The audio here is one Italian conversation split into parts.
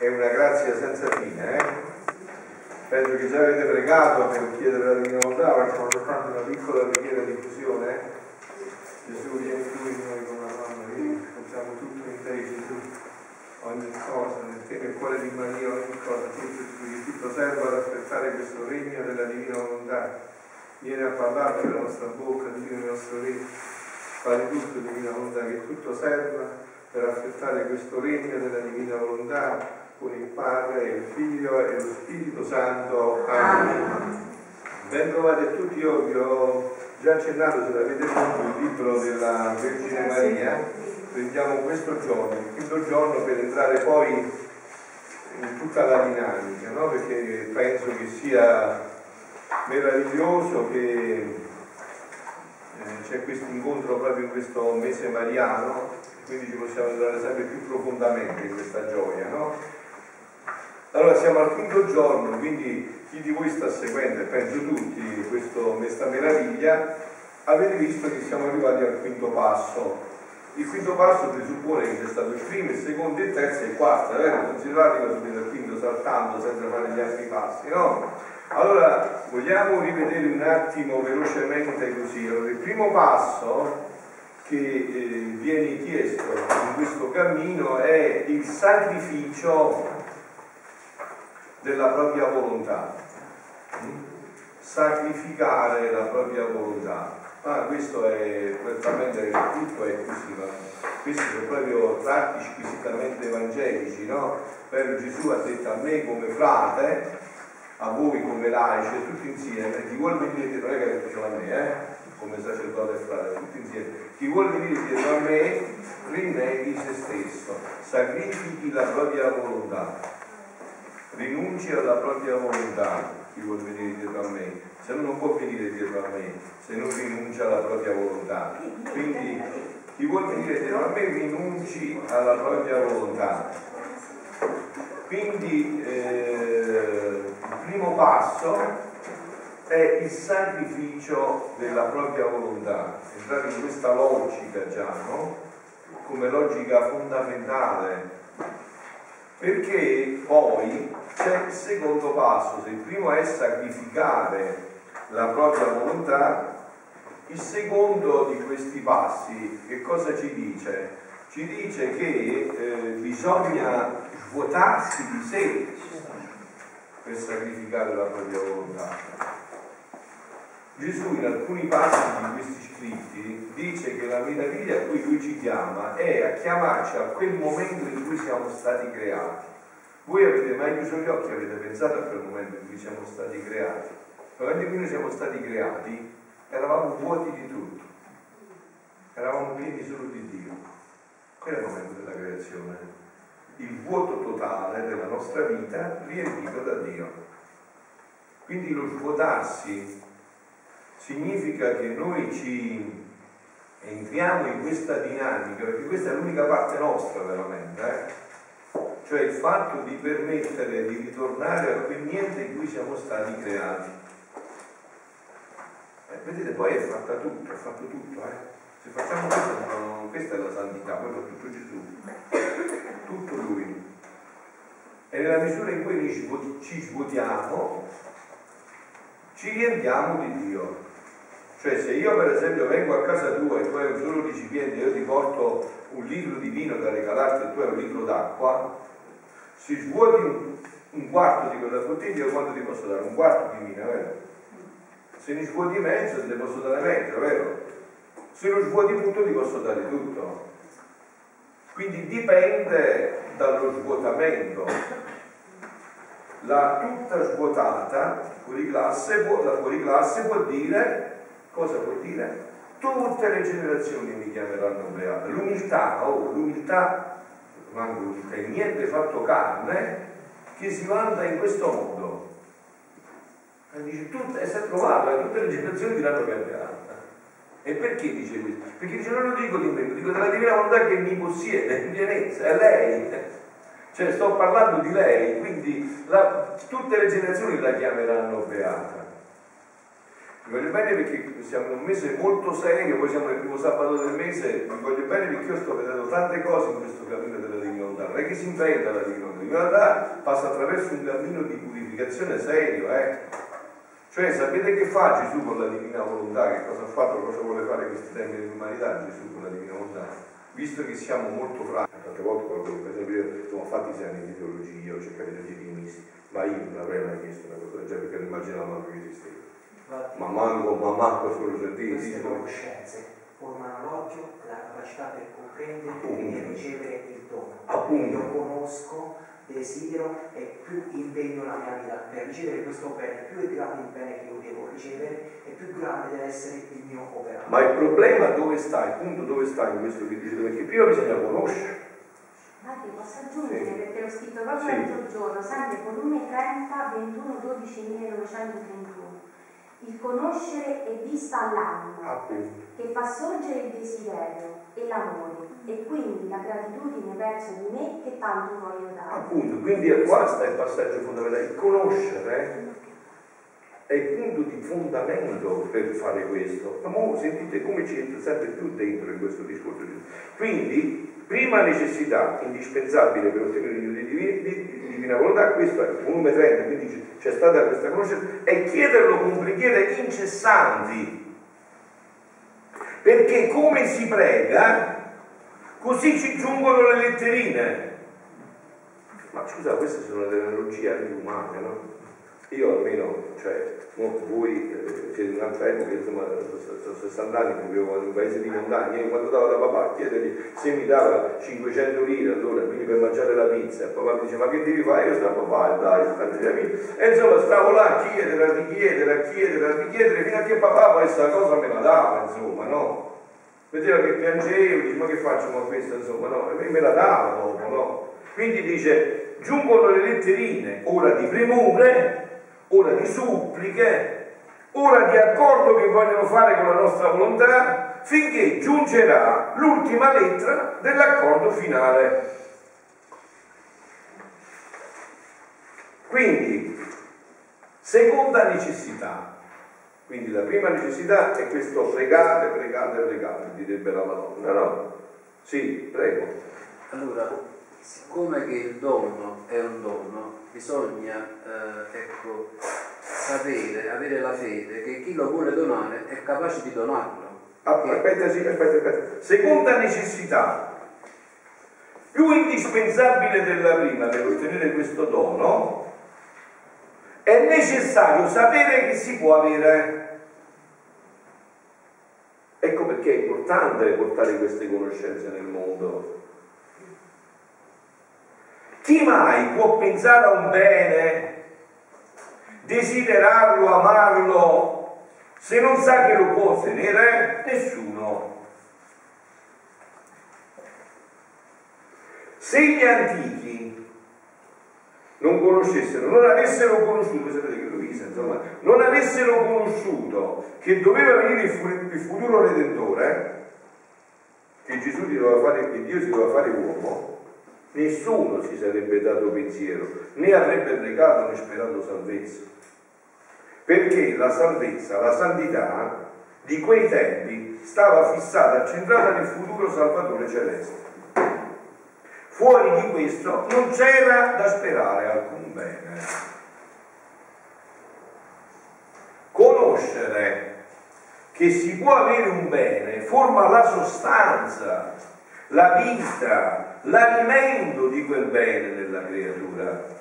è una grazia senza fine. Eh? Penso che già avete pregato per chiedere la divina volontà, facciamo soltanto una piccola preghiera di fusione. Gesù vieni tu in noi con la mamma, vieni, facciamo tutto in te Gesù, ogni cosa, nel te nel cuore di Maria, ogni cosa, tutto, tutto serve ad aspettare questo regno della divina volontà. Vieni a parlare nella nostra bocca, Dio nel nostro regno, fare tutto divina volontà, che tutto serva per aspettare questo regno della divina volontà con il Padre, il Figlio e lo Spirito Santo. Amen. Ben trovati a tutti, io vi ho già accennato, se l'avete fatto, il libro della Vergine Maria, prendiamo questo giorno, il quinto giorno per entrare poi in tutta la dinamica, no? perché penso che sia meraviglioso che eh, c'è questo incontro proprio in questo mese mariano, quindi ci possiamo entrare sempre più profondamente in questa gioia. No? Allora siamo al quinto giorno, quindi chi di voi sta seguendo, e penso tutti, questo, questa meraviglia, avete visto che siamo arrivati al quinto passo. Il quinto passo presuppone che c'è stato il primo, il secondo, il terzo e il quarto, vero? non si arriva subito al quinto saltando senza fare gli altri passi, no? Allora vogliamo rivedere un attimo velocemente così. Allora, il primo passo che eh, viene chiesto in questo cammino è il sacrificio della propria volontà, sacrificare la propria volontà. Ma questo è prettamente tutto è così, ma questi sono proprio tratti squisitamente evangelici, no? Per Gesù ha detto a me come frate, a voi come laici, tutti insieme, chi vuole venire dietro, non è che a me, eh? come sacerdote e frate, tutti insieme, chi vuole venire dietro a me rinneghi se stesso, sacrifichi la propria volontà rinunci alla propria volontà chi vuole venire dietro a me, se no non può venire dietro a me se non rinuncia alla propria volontà. Quindi chi vuole venire dietro a me rinunci alla propria volontà. Quindi eh, il primo passo è il sacrificio della propria volontà, entrare in questa logica già, no? come logica fondamentale perché poi c'è il secondo passo, se il primo è sacrificare la propria volontà, il secondo di questi passi che cosa ci dice? Ci dice che eh, bisogna svuotarsi di sé per sacrificare la propria volontà. Gesù in alcuni passi di questi scritti dice che la meraviglia a cui lui ci chiama è a chiamarci a quel momento in cui siamo stati creati. Voi avete mai chiuso gli occhi, avete pensato a quel momento in cui siamo stati creati? Nel momento in cui noi siamo stati creati eravamo vuoti di tutto, eravamo pieni solo di Dio. Quello è il momento della creazione, il vuoto totale della nostra vita riempito da Dio. Quindi lo svuotarsi significa che noi ci entriamo in questa dinamica, perché questa è l'unica parte nostra veramente, eh? cioè il fatto di permettere di ritornare a quel niente in cui siamo stati creati. Eh, vedete, poi è fatta tutto, è fatto tutto, eh? Se facciamo questo, questa è la santità, poi fa tutto Gesù, tutto Lui. E nella misura in cui ci svuotiamo, ci riempiamo di Dio. Cioè se io per esempio vengo a casa tua e tu hai un solo recipiente io ti porto un litro di vino da regalarti e tu hai un litro d'acqua, si svuoti un, un quarto di quella bottiglia, io quanto ti posso dare? Un quarto di vino, vero? Se ne svuoti mezzo, te ne posso dare mezzo, vero? Se lo svuoti tutto, ti posso dare tutto. Quindi dipende dallo svuotamento. La tutta svuotata, fuori classe, la fuori classe vuol dire Cosa vuol dire? Tutte le generazioni mi chiameranno beato. L'umiltà, oh, l'umiltà, l'umiltà, è niente fatto carne che si vanta in questo modo. E dice, tutte, e si è trovato, tutte le generazioni diranno che è beata. E perché dice questo? Perché dice, non lo dico di me, lo dico della divina volontà che mi possiede in pienezza, è lei. Cioè sto parlando di lei, quindi la, tutte le generazioni la chiameranno beata. Vi voglio bene perché siamo un mese molto serio, poi siamo nel primo sabato del mese, vi voglio bene perché io sto vedendo tante cose in questo cammino della divinità, non è che si inventa la divinità, la divinità passa attraverso un cammino di purificazione serio, eh. Cioè sapete che fa Gesù con la divina volontà, che cosa ha fatto, cosa vuole fare questi tempi dell'umanità Gesù con la divina volontà? Visto che siamo molto fragili, tante volte qualcuno per esempio sono fatti esami di teologia, ho cercato di divinisti, ma io non avrei mai chiesto una cosa del genere perché non immaginavo che esisteva ma manco, ma manco solo sentire. Queste conoscenze formano l'occhio, la capacità per comprendere Appunto. e ricevere il dono. Appunto. Io conosco, desidero e più impegno la mia vita per ricevere questo bene, più è grande il bene che io devo ricevere e più grande deve essere il mio operato. Ma il problema dove sta? Il punto dove sta in questo che dice? Perché prima bisogna conoscere. Infatti posso aggiungere sì. perché l'ho scritto proprio sì. l'altro giorno, sempre volume 30, 21, 12, 1931 il conoscere è vista all'anima, che fa sorgere il desiderio e l'amore, e quindi la gratitudine verso di me che tanto voglio dare. Appunto, quindi qua sta il passaggio fondamentale, il conoscere è il punto di fondamento per fare questo. Ma sentite come ci entra sempre più dentro in questo discorso. Quindi, prima necessità indispensabile per ottenere di divina volontà, questo è il volume 30, quindi c'è stata questa conoscenza, è chiederlo con preghiere incessanti. Perché come si prega, così ci giungono le letterine. Ma scusa, queste sono delle analogie anche umane, no? Io almeno, cioè, voi eh, siete in un'altra epoca, insomma, sono 60 anni che vivevo in un paese di montagna, io quando andavo da papà chiedergli se mi dava 500 lire allora, quindi per mangiare la pizza, papà mi dice ma che devi fare? Io stavo papà, dai, e insomma stavo là a chiedere, a richiedere, a chiedere, a richiedere, fino a che papà questa cosa me la dava, insomma, no? Vedeva che piangevo, dice ma che faccio con questo, insomma, no? E me la dava dopo, no? Quindi dice, giungono le letterine, ora di premure, ora di suppliche, ora di accordo che vogliono fare con la nostra volontà, finché giungerà l'ultima lettera dell'accordo finale. Quindi, seconda necessità. Quindi la prima necessità è questo pregate, pregate, pregate, direbbe la Madonna, no? Sì, prego. Allora, siccome che il dono è un dono, bisogna eh, ecco, sapere, avere la fede che chi lo vuole donare è capace di donarlo. Aspetta, sì, aspetta, aspetta. Seconda necessità, più indispensabile della prima per ottenere questo dono, è necessario sapere che si può avere. Ecco perché è importante portare queste conoscenze nel mondo chi mai può pensare a un bene, desiderarlo, amarlo, se non sa che lo può ottenere? Nessuno. Se gli antichi non conoscessero, non avessero conosciuto, sapete che Luisa, insomma, non avessero conosciuto che doveva venire il futuro redentore, che Gesù doveva fare, che Dio si doveva fare uomo, nessuno si sarebbe dato pensiero, né avrebbe pregato né sperato salvezza. Perché la salvezza, la santità di quei tempi stava fissata, centrata nel futuro Salvatore celeste. Fuori di questo non c'era da sperare alcun bene. Conoscere che si può avere un bene forma la sostanza, la vita, l'alimento di quel bene della creatura.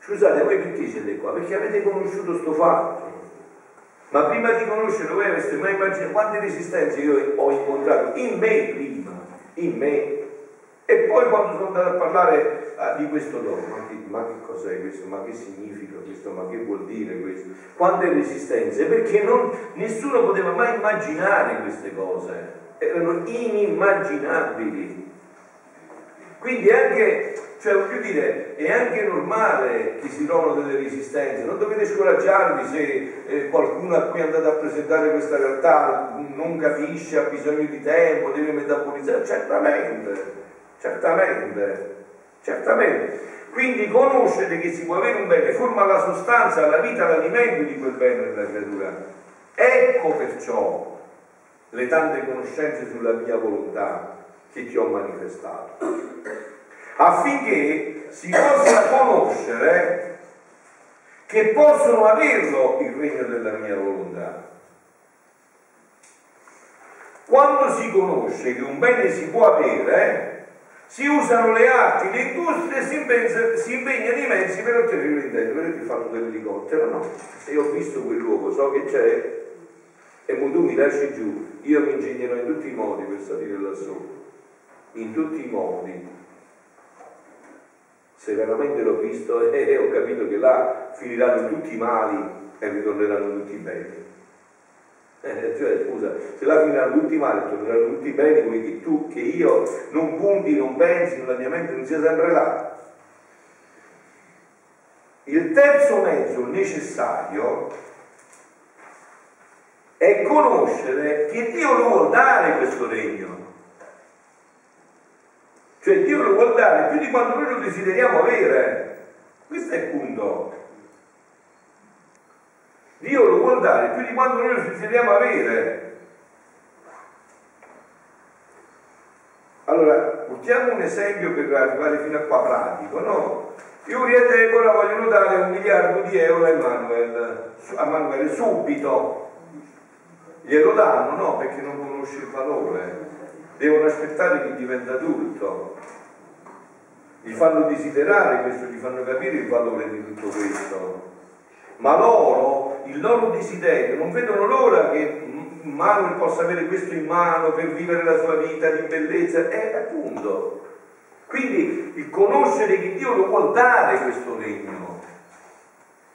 Scusate, voi perché siete qua? Perché avete conosciuto questo fatto. Ma prima di conoscerlo voi aveste mai immaginato quante resistenze io ho incontrato in me prima, in me. E poi quando sono andato a parlare ah, di questo dono, ma che, ma che cos'è questo? Ma che significa questo? Ma che vuol dire questo? Quante resistenze? Perché non, nessuno poteva mai immaginare queste cose erano inimmaginabili. Quindi anche, cioè voglio dire, è anche normale che si trovano delle resistenze, non dovete scoraggiarvi se eh, qualcuno a cui andate a presentare questa realtà non capisce, ha bisogno di tempo, deve metabolizzare, certamente, certamente. Certamente. Quindi conoscere che si può avere un bene forma la sostanza, la vita, l'alimento di quel bene nella creatura. Ecco perciò le tante conoscenze sulla mia volontà che ti ho manifestato. Affinché si possa conoscere che possono averlo il regno della mia volontà. Quando si conosce che un bene si può avere, si usano le arti, le industrie, si, impensa, si impegnano i mezzi per ottenere l'intento. Vedete il fatto dell'elicottero? No, se io ho visto quel luogo, so che c'è, e tu mi lasci giù, io mi ingegnerò in tutti i modi per salire là sopra. In tutti i modi. Se veramente l'ho visto e ho capito che là finiranno tutti i mali e ritorneranno tutti i beni. Eh, cioè, scusa, se la fine all'ultima e torneranno tutti bene, come che tu, che io non punti, non pensi, nella mia mente non sia sempre là. Il terzo mezzo necessario è conoscere che Dio lo vuol dare questo regno. Cioè Dio lo vuol dare più di quanto noi lo desideriamo avere. Questo è il punto. Dio lo vuol dare più di quanto noi lo desideriamo avere. Allora, portiamo un esempio per arrivare fino a qua pratico, no? Iuri e Deborah vogliono dare un miliardo di euro a Emanuele, a Emanuele subito. Glielo danno, no? Perché non conosce il valore. Devono aspettare che diventa adulto. Gli fanno desiderare questo, gli fanno capire il valore di tutto questo. Ma loro il loro desiderio, non vedono l'ora che Manuel possa avere questo in mano per vivere la sua vita di bellezza, è appunto. Quindi il conoscere che Dio lo vuol dare questo regno,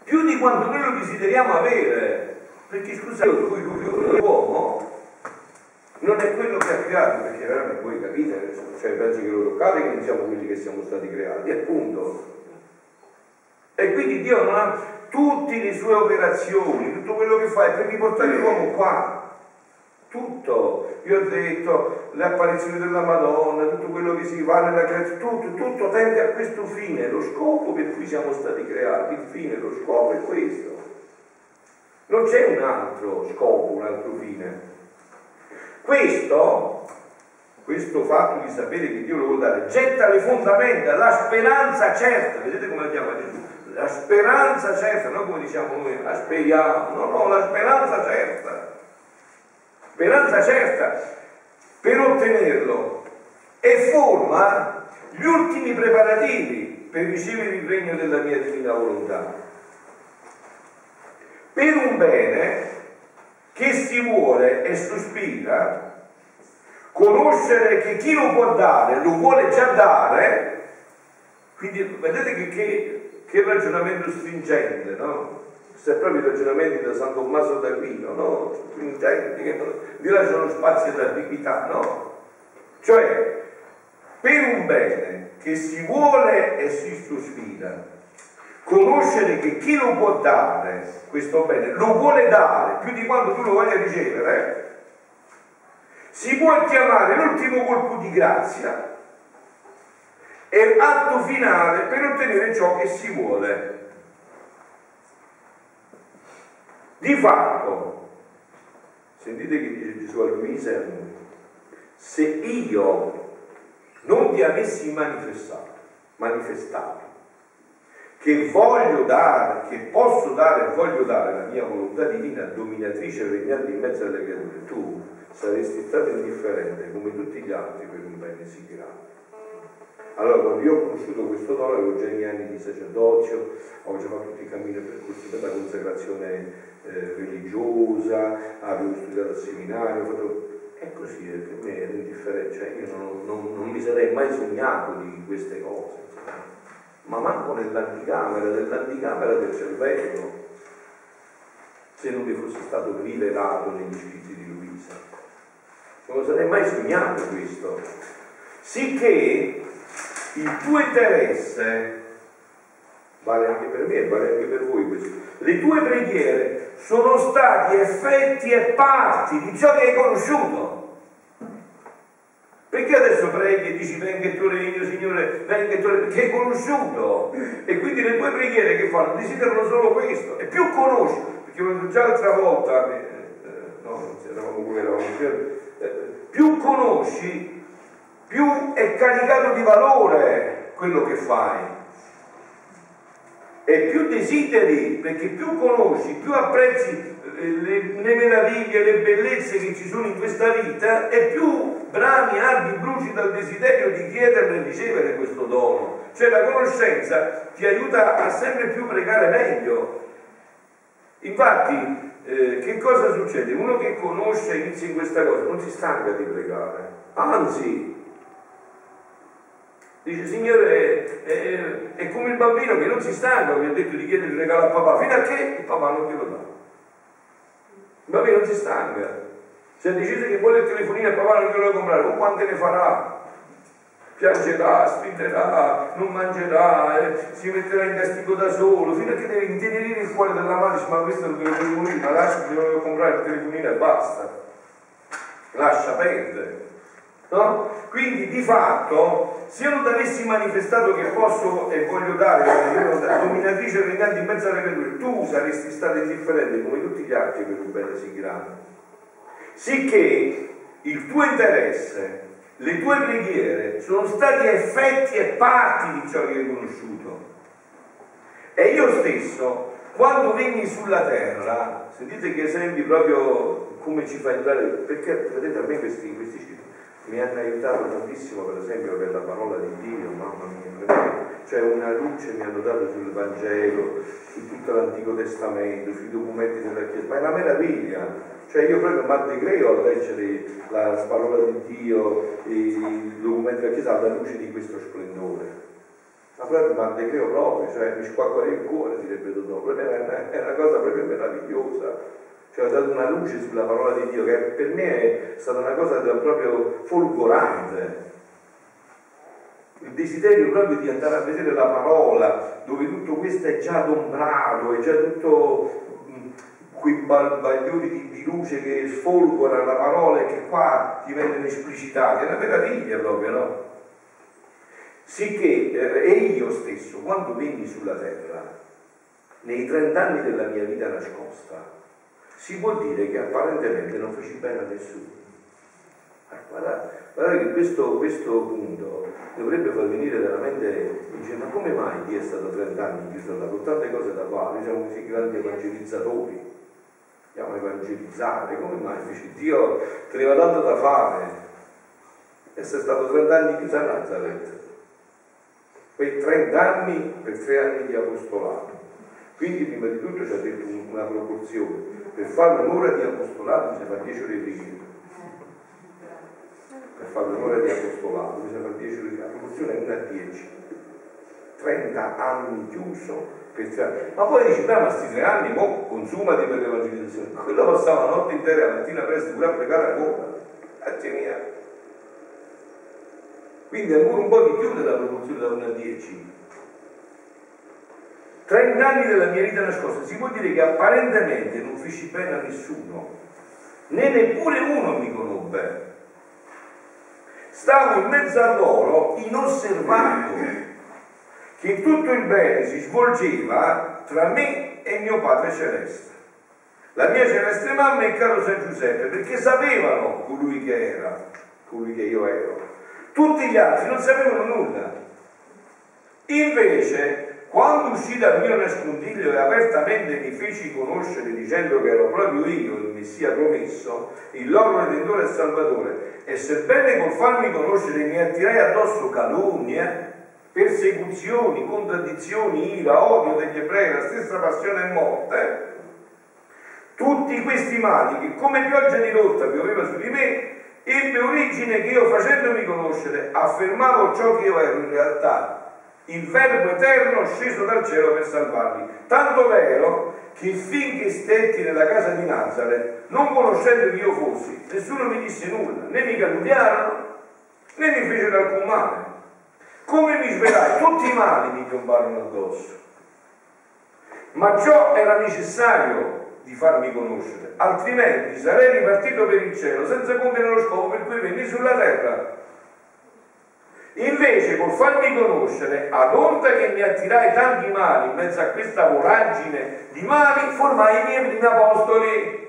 più di quanto noi lo desideriamo avere. Perché scusate, l'uomo non è quello che ha creato, perché veramente voi capite, cioè penso che lo toccate che non siamo quelli che siamo stati creati, appunto. E quindi Dio non ha, tutte le sue operazioni, tutto quello che fa è per riportare l'uomo qua. Tutto, io ho detto, le apparizioni della Madonna, tutto quello che si va nella creazione, tutto, tutto tende a questo fine, lo scopo per cui siamo stati creati, il fine, lo scopo è questo. Non c'è un altro scopo, un altro fine. Questo, questo fatto di sapere che Dio lo vuole dare, getta le fondamenta, la speranza certa, vedete come la chiama Gesù? la speranza certa, non come diciamo noi, la speriamo, no, no, la speranza certa, speranza certa per ottenerlo e forma gli ultimi preparativi per ricevere il regno della mia divina volontà. Per un bene che si vuole e sospira, conoscere che chi lo può dare lo vuole già dare, quindi vedete che, che che ragionamento stringente, no? Se proprio i ragionamenti da San Tommaso d'Aquino, no? Stringenti, che non, gli lasciano spazio d'ambiguità, no? Cioè, per un bene che si vuole e si sospira, conoscere che chi lo può dare questo bene, lo vuole dare più di quanto tu lo voglia ricevere, si può chiamare l'ultimo colpo di grazia è l'atto finale per ottenere ciò che si vuole. Di fatto, sentite che dice Gesù a Luisa e a noi, se io non ti avessi manifestato, manifestato che voglio dare, che posso dare e voglio dare la mia volontà divina, dominatrice, regnante in mezzo alle creature, tu saresti stato indifferente come tutti gli altri per un bene sì grande. Allora, quando io ho conosciuto questo dono, avevo già i miei anni di sacerdozio, ho già fatto tutti i cammini per percorsi per la consacrazione eh, religiosa, avevo studiato al seminario, fatto... è così, per me era indifferente, cioè io non, non, non, mi sarei mai sognato di queste cose, ma manco nell'anticamera, nell'anticamera del cervello, se non mi fosse stato rivelato negli scritti di Luisa. Non sarei mai sognato questo. Sicché il tuo interesse vale anche per me, vale anche per voi questo. Le tue preghiere sono stati effetti e parti di ciò che hai conosciuto. Perché adesso preghi e dici venga il tuo regno, Signore, venga il tuo regno? Perché hai conosciuto. E quindi le tue preghiere che fanno desiderano solo questo. E più conosci, perché già l'altra volta, eh, eh no, non eravamo come eravamo, eh, più conosci, più è caricato di valore quello che fai e più desideri, perché più conosci, più apprezzi eh, le, le, meraviglie, le bellezze che ci sono in questa vita e più brani, ardi, bruci dal desiderio di chiedere e ricevere questo dono. Cioè la conoscenza ti aiuta a sempre più pregare meglio. Infatti, eh, che cosa succede? Uno che conosce inizia in questa cosa, non si stanca di pregare, anzi Dice, Signore, è, è, come il bambino che non si stanca, mi ha detto di chiedere il regalo a papà, fino a che il papà non glielo dà. Il bambino non si stanca. Se ha deciso che vuole il telefonino e papà non glielo comprare, o quante ne farà? Piangerà, striderà, non mangerà, eh, si metterà in castigo da solo, fino a che deve intenerire il cuore della madre, dice, ma questo non devo telefonino, ma lascia, devo comprare il telefonino e basta. Lascia perdere. No? Quindi di fatto, se io non avessi manifestato che posso e voglio dare la dominatrice regnante in mezzo alle creature, tu saresti stato indifferente come tutti gli altri per un bene sì grande. Sicché il tuo interesse, le tue preghiere sono stati effetti e parti di ciò che hai conosciuto. E io stesso, quando venni sulla terra, sentite che esempi proprio come ci fa entrare, perché vedete a me questi, questi mi hanno aiutato tantissimo per esempio per la parola di Dio, mamma mia, cioè una luce mi hanno dato sul Vangelo, su tutto l'Antico Testamento, sui documenti della Chiesa, ma è una meraviglia, cioè io proprio mi addecreo a leggere la parola di Dio, i documenti della Chiesa alla luce di questo splendore. Ma proprio mi addecreo proprio, cioè mi squacquerei il cuore, direbbe Dodò, è una cosa proprio meravigliosa cioè ho dato una luce sulla parola di Dio che per me è stata una cosa proprio folgorante. Il desiderio proprio di andare a vedere la parola, dove tutto questo è già adombrato, è già tutto mh, quei balbaglioni di, di, luce che sfolgora la parola e che qua ti vengono esplicitati, è una meraviglia proprio, no? Sicché, eh, e io stesso, quando venni sulla terra, nei trent'anni della mia vita nascosta, si può dire che apparentemente non feci bene a nessuno. Guarda, guarda che questo, questo, punto dovrebbe far venire veramente, dice, ma come mai Dio è stato 30 anni chiuso là, con tante cose da fare, siamo così grandi evangelizzatori, andiamo a evangelizzare, come mai? Dice, Dio teneva tanto da fare, essere stato 30 anni chiuso a Nazareth, quei 30 anni per 3 anni di apostolato. Quindi prima di tutto ci ha detto una proporzione, per fare un'ora di apostolato bisogna fare 10 ore di preghiera. Fare un'ora di apostolato bisogna fare 10 ore di è 1 a 10. 30 anni chiuso per. Ma poi dici, beh, ma questi tre anni, mo, consumati per l'evangelizzazione. Quello passava la notte intera, la mattina presto, pure a pregare a Roma. Grazie mia. Quindi ancora un po' di più della proporzione da 1 a 10. 30 anni della mia vita nascosta, si può dire che apparentemente non feci bene a nessuno, né neppure uno mi conobbe. Stavo in mezzo a loro inosservato, che tutto il bene si svolgeva tra me e mio Padre Celeste. La mia celeste mamma e il caro San Giuseppe, perché sapevano colui che era, colui che io ero. Tutti gli altri non sapevano nulla. Invece quando uscì dal mio nascondiglio e apertamente mi feci conoscere dicendo che ero proprio io il Messia promesso, il loro Redentore e Salvatore, e sebbene col farmi conoscere mi attirai addosso calunnie, persecuzioni, contraddizioni, ira, odio degli ebrei, la stessa passione e morte, tutti questi mali che come pioggia di rotta pioveva su di me, ebbe origine che io facendomi conoscere affermavo ciò che io ero in realtà il verbo eterno sceso dal cielo per salvarli. Tanto vero che finché stetti nella casa di Nazareth, non conoscendo chi io fossi, nessuno mi disse nulla, né mi calunniarono, né mi fecero alcun male. Come mi sverai? Tutti i mali mi piombarono addosso. Ma ciò era necessario di farmi conoscere, altrimenti sarei ripartito per il cielo senza compiere lo scopo per cui venni sulla terra Invece col farmi conoscere, ad onta che mi attirai tanti mali in mezzo a questa voragine di mali, formai i miei primi apostoli.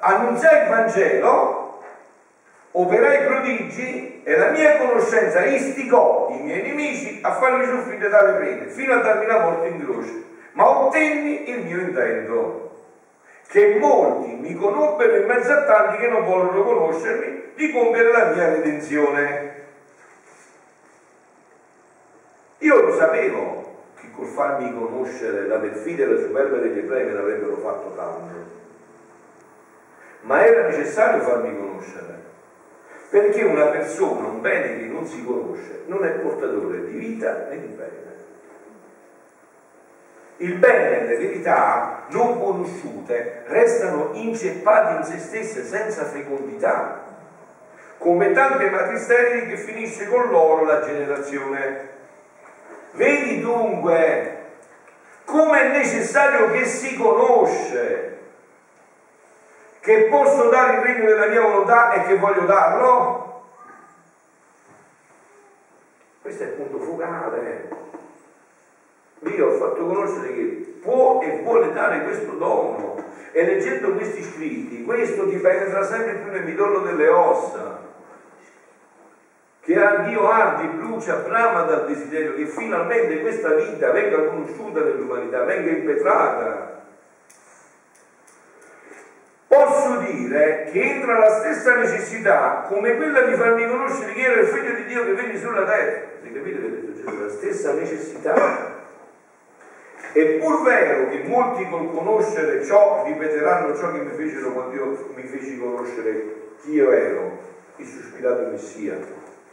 annunziai il Vangelo, operai prodigi e la mia conoscenza istigò i miei nemici a farmi soffrire tale pene, fino a darmi la morte in croce. Ma ottenni il mio intento che molti mi conobbero in mezzo a tanti che non vogliono conoscermi, di compiere la mia redenzione. Io lo sapevo che col farmi conoscere la perfidia e la superbia degli ebrei me l'avrebbero fatto tanto, ma era necessario farmi conoscere, perché una persona, un bene che non si conosce, non è portatore di vita né di bene. Il bene e le verità non conosciute restano inceppati in se stesse senza fecondità, come tante matri che finisce con loro la generazione. Vedi dunque come è necessario che si conosce che posso dare il regno della mia volontà e che voglio darlo? Questo è il punto focale. Dio ha fatto conoscere che può e vuole dare questo dono e leggendo questi scritti questo ti penetra sempre più nel midollo delle ossa che a Dio ardi, brucia, brama dal desiderio che finalmente questa vita venga conosciuta nell'umanità, venga impetrata. Posso dire che entra la stessa necessità come quella di farmi conoscere chi era il figlio di Dio che venne sulla terra. Si capite che ha detto Gesù? La stessa necessità è pur vero che molti col conoscere ciò ripeteranno ciò che mi fecero quando io mi feci conoscere chi io ero, il sospirato Messia.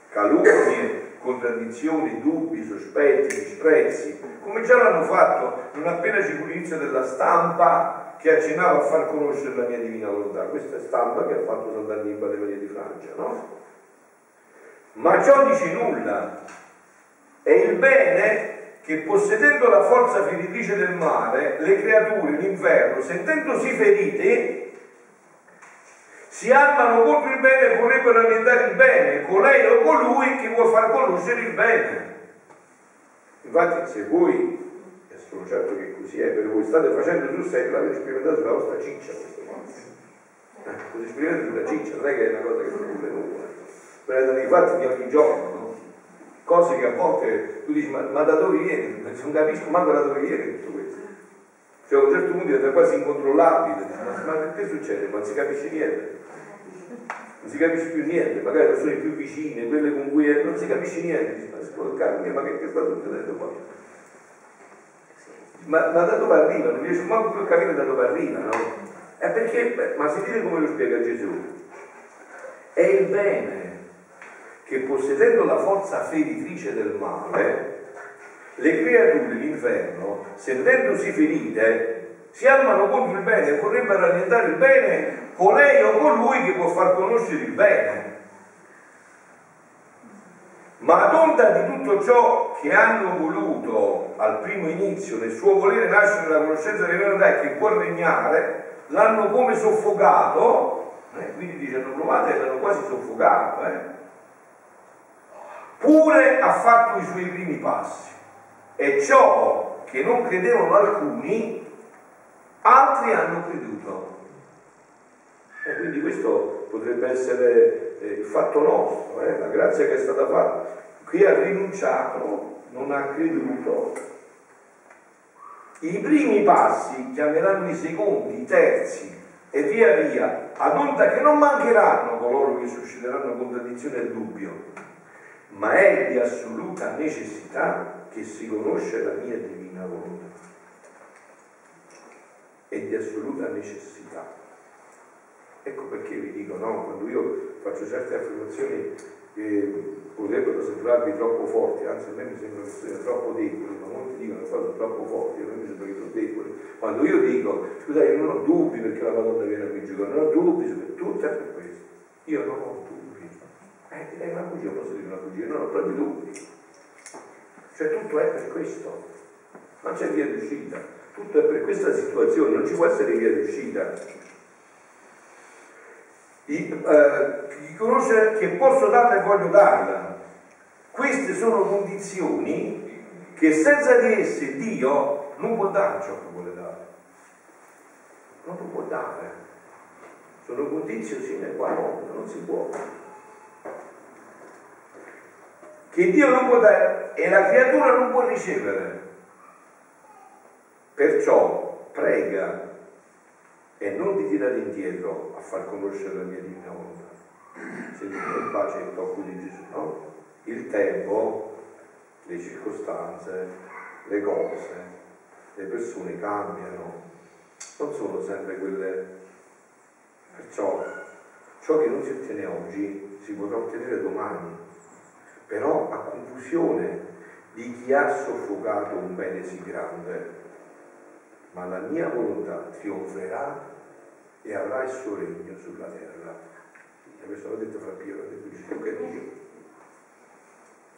Calunnie, contraddizioni, dubbi, sospetti, disprezzi, come già l'hanno fatto non appena ci fu l'inizio della stampa che accennava a far conoscere la mia divina volontà. Questa è stampa che ha fatto Sant'Annibale Maria di Francia, no? Ma ciò dice nulla. E il bene che possedendo la forza feritrice del male, le creature, l'inferno, sentendosi ferite, si armano contro il bene e vorrebbero annientare il bene, colei o colui che vuol far conoscere il bene. Infatti se voi, e sono certo che così è, per voi state facendo sul serio, l'avete sperimentato sulla vostra ciccia queste cose. Eh, così sperimentate sulla ciccia, non è che è una cosa che non è nuova. Prendete i fatti di ogni giorno, no? Cose che a volte tu dici ma, ma da dove viene? Non capisco manco da dove viene tutto questo. Cioè a un certo punto diventa quasi incontrollabile, ma, ma che succede? Ma non si capisce niente. Non si capisce più niente, magari le persone più vicine, quelle con cui è, non si capisce niente, ma, che, che sta succedendo qua? Ma, ma, da dove arriva? Non riesco manco più a capire da dove arriva, no? È perché, ma sentite come lo spiega Gesù. È il bene che possedendo la forza feritrice del male, le creature l'inferno, sentendosi ferite, si armano contro il bene e vorrebbero annientare il bene con lei o con lui che può far conoscere il bene. Ma ad onda di tutto ciò che hanno voluto al primo inizio, nel suo volere nascere la conoscenza delle verità che può regnare, l'hanno come soffocato, eh, quindi dice hanno provato e l'hanno quasi soffocato, eh pure ha fatto i suoi primi passi e ciò che non credevano alcuni, altri hanno creduto. E quindi questo potrebbe essere eh, il fatto nostro, eh, la grazia che è stata fatta. Qui ha rinunciato, non ha creduto. I primi passi chiameranno i secondi, i terzi e via via, ad onta che non mancheranno coloro che susciteranno contraddizione e dubbio ma è di assoluta necessità che si conosce la mia divina volontà. È di assoluta necessità. Ecco perché vi dico, no, quando io faccio certe affermazioni che potrebbero sembrarvi troppo forti, anzi a me mi sembrano essere troppo deboli, ma molti dicono che sono troppo forti, a me mi sembra che sono deboli. Quando io dico, scusate, io non ho dubbi perché la Madonna viene a mi giocare, non ho dubbi, tutto è per questo. Io non ho dubbi eh, è una bugia, posso dire una bugia, non ho proprio dubbi. Cioè tutto è per questo, non c'è via d'uscita, tutto è per questa situazione, non ci può essere via d'uscita. di, eh, di conoscere che posso darla e voglio darla. Queste sono condizioni che senza di esse Dio non può dare ciò che vuole dare. Non lo può dare. Sono condizioni sine qua non si può. Che Dio non può dare e la creatura non può ricevere. Perciò prega e non ti tirare indietro a far conoscere la mia divina volontà. Se tu in pace il tocco di Gesù, no? Il tempo, le circostanze, le cose, le persone cambiano, non sono sempre quelle. Perciò ciò che non si ottiene oggi si potrà ottenere domani, confusione di chi ha soffocato un bene sì grande ma la mia volontà trionferà e avrà il suo regno sulla terra. E questo l'ho detto fra Pio, l'ho detto Gesù che è Dio.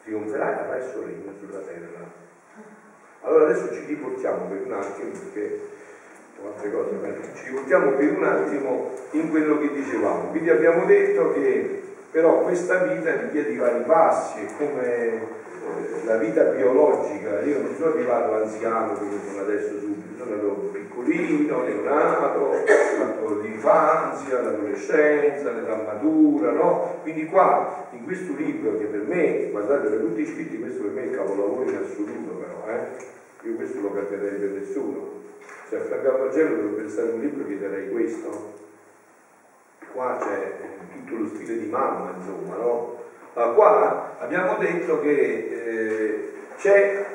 Trionferà e avrà il suo regno sulla terra. Allora adesso ci riportiamo per un attimo, perché altre cose, ci riportiamo per un attimo in quello che dicevamo. Quindi abbiamo detto che però questa vita richiede i vari passi, è come la vita biologica, io non sono arrivato anziano come sono adesso subito, sono andato piccolino, neonato, fatto l'infanzia, l'adolescenza, l'età matura, no? Quindi qua, in questo libro che per me, guardate, per tutti i scritti, questo per me è il capolavoro in assoluto però, eh? Io questo lo cambierei per nessuno. Se a Franco Vangelo devo pensare un libro chiederei questo. Qua c'è tutto lo stile di mamma, insomma, no? Ma qua abbiamo detto che eh, c'è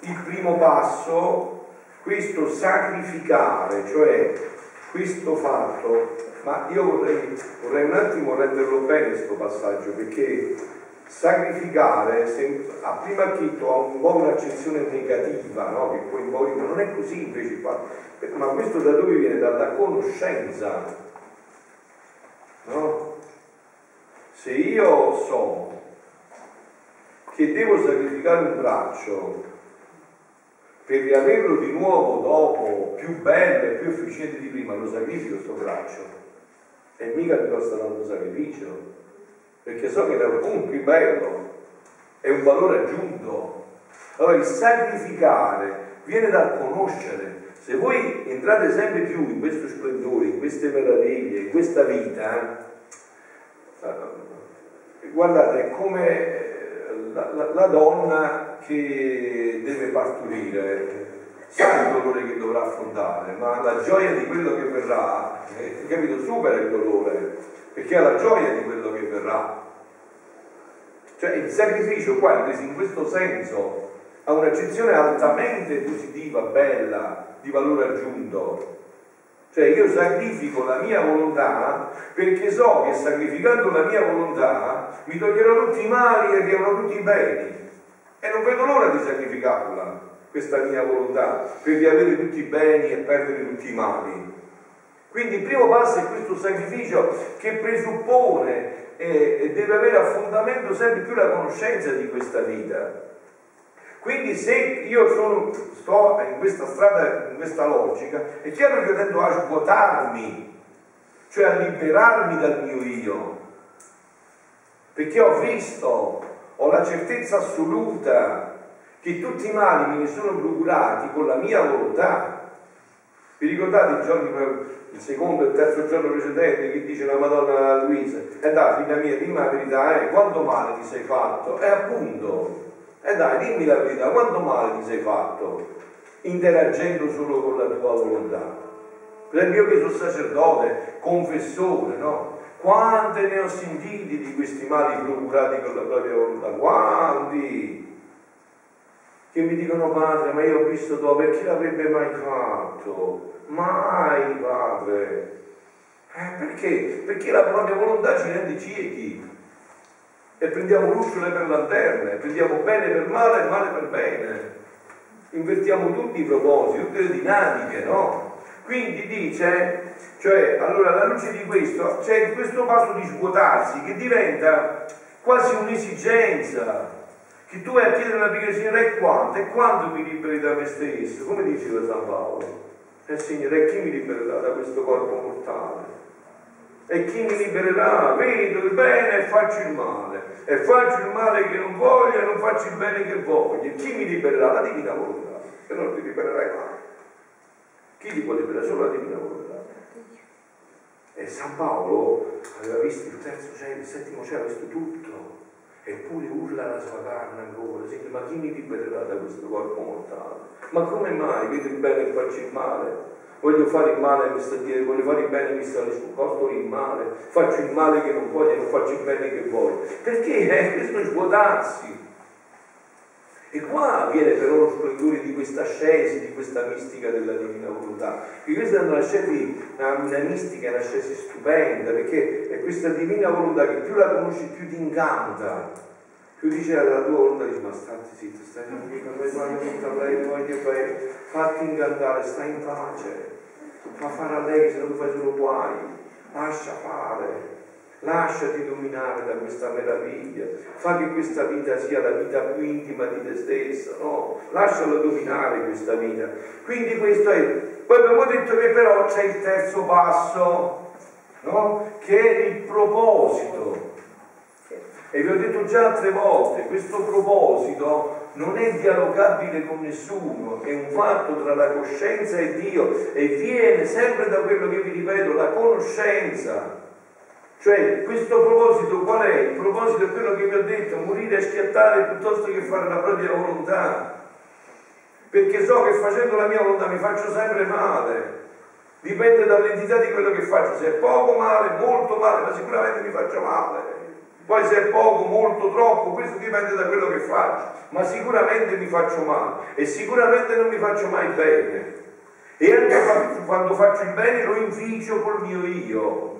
il primo passo, questo sacrificare, cioè questo fatto, ma io vorrei, vorrei un attimo renderlo bene questo passaggio, perché sacrificare se, a prima acchitto ha un po' un'accezione negativa, no? che poi poi ma non è così invece qua. Ma questo da dove viene? Dalla conoscenza. No? Se io so che devo sacrificare un braccio per riaverlo di nuovo dopo, più bello e più efficiente di prima, lo sacrifico questo braccio. E mica mi costa tanto sacrificio, perché so che era un più bello, è un valore aggiunto. Allora il sacrificare viene dal conoscere. Se voi entrate sempre più in questo splendore, in queste meraviglie, in questa vita, eh, guardate, è come eh, la, la, la, donna che deve partorire, sa il dolore che dovrà affrontare, ma la gioia di quello che verrà, eh, capito, supera il dolore, perché ha la gioia di quello che verrà. Cioè il sacrificio qua, in questo senso, ha un'accezione altamente positiva, bella, di valore aggiunto. Cioè io sacrifico la mia volontà perché so che sacrificando la mia volontà mi toglierò tutti i mali e riavrò tutti i beni. E non vedo l'ora di sacrificarla, questa mia volontà, per riavere tutti i beni e perdere tutti i mali. Quindi il primo passo è questo sacrificio che presuppone e deve avere a fondamento sempre più la conoscenza di questa vita. Quindi se io sono, sto in questa strada, in questa logica, è chiaro che io tendo a svuotarmi, cioè a liberarmi dal mio io, perché ho visto, ho la certezza assoluta che tutti i mali me ne sono procurati con la mia volontà. Vi ricordate i giorni, il secondo e il terzo giorno precedente che dice la Madonna Luisa? E dai, figlia mia, dimmi la verità, eh, quanto male ti sei fatto? E appunto, e eh dai, dimmi la verità, quanto male ti sei fatto interagendo solo con la tua volontà? Per esempio io che sono sacerdote, confessore, no? Quante ne ho sentiti di questi mali procurati con la propria volontà? Quanti? Che mi dicono padre, ma io ho visto dopo, chi l'avrebbe mai fatto? Mai, padre. Eh, perché? Perché la propria volontà ci rende ciechi e prendiamo lucciole per lanterne, prendiamo bene per male e male per bene. Invertiamo tutti i propositi, tutte le dinamiche, no? Quindi dice, cioè, allora alla luce di questo, c'è questo passo di svuotarsi che diventa quasi un'esigenza, che tu vai a chiedere una preghiera, e quanto? E quanto mi liberi da me stesso? Come diceva San Paolo? Eh Signore, e chi mi libererà da questo corpo mortale? E chi mi libererà? Vedo il bene e faccio il male. E faccio il male che non voglio e non faccio il bene che voglio. Chi mi libererà? La divina volontà. E non ti libererai mai. Chi ti può liberare? Solo la divina volontà. E San Paolo aveva visto il terzo cielo, il settimo cielo, visto tutto. Eppure urla la sua carne ancora, sente, ma chi mi libererà da questo corpo mortale? Ma come mai vedo il bene e faccio il male? Voglio fare il male mi sta a dire, voglio fare il bene mi sta nascosto il male, faccio il male che non voglio non faccio il bene che voglio. Perché? Eh, questo è svuotarsi. E qua viene però lo splendore di questa ascesi, di questa mistica della divina volontà. E questa è una, ascesi, una, una mistica, una ascesi stupenda, perché è questa divina volontà che più la conosci più ti incanta. Più dice la tua volontà, dici ma stai zitto, stai tranquillo, non voglio tutto a lei, voglio bene, fatti incantare, stai in pace, fa fare a lei se non fai solo guai, lascia fare Lasciati dominare da questa meraviglia, fa che questa vita sia la vita più intima di te stesso, no? Lascialo dominare questa vita. Quindi questo è. Poi abbiamo detto che però c'è il terzo passo, no? Che è il proposito. E vi ho detto già altre volte, questo proposito non è dialogabile con nessuno, è un fatto tra la coscienza e Dio e viene sempre da quello che vi ripeto, la conoscenza. Cioè, questo proposito qual è? Il proposito è quello che vi ho detto, morire e schiattare piuttosto che fare la propria volontà. Perché so che facendo la mia volontà mi faccio sempre male. Dipende dall'entità di quello che faccio. Se è poco male, molto male, ma sicuramente mi faccio male. Poi se è poco, molto, troppo, questo dipende da quello che faccio. Ma sicuramente mi faccio male. E sicuramente non mi faccio mai bene. E anche quando faccio il bene lo inficio col mio io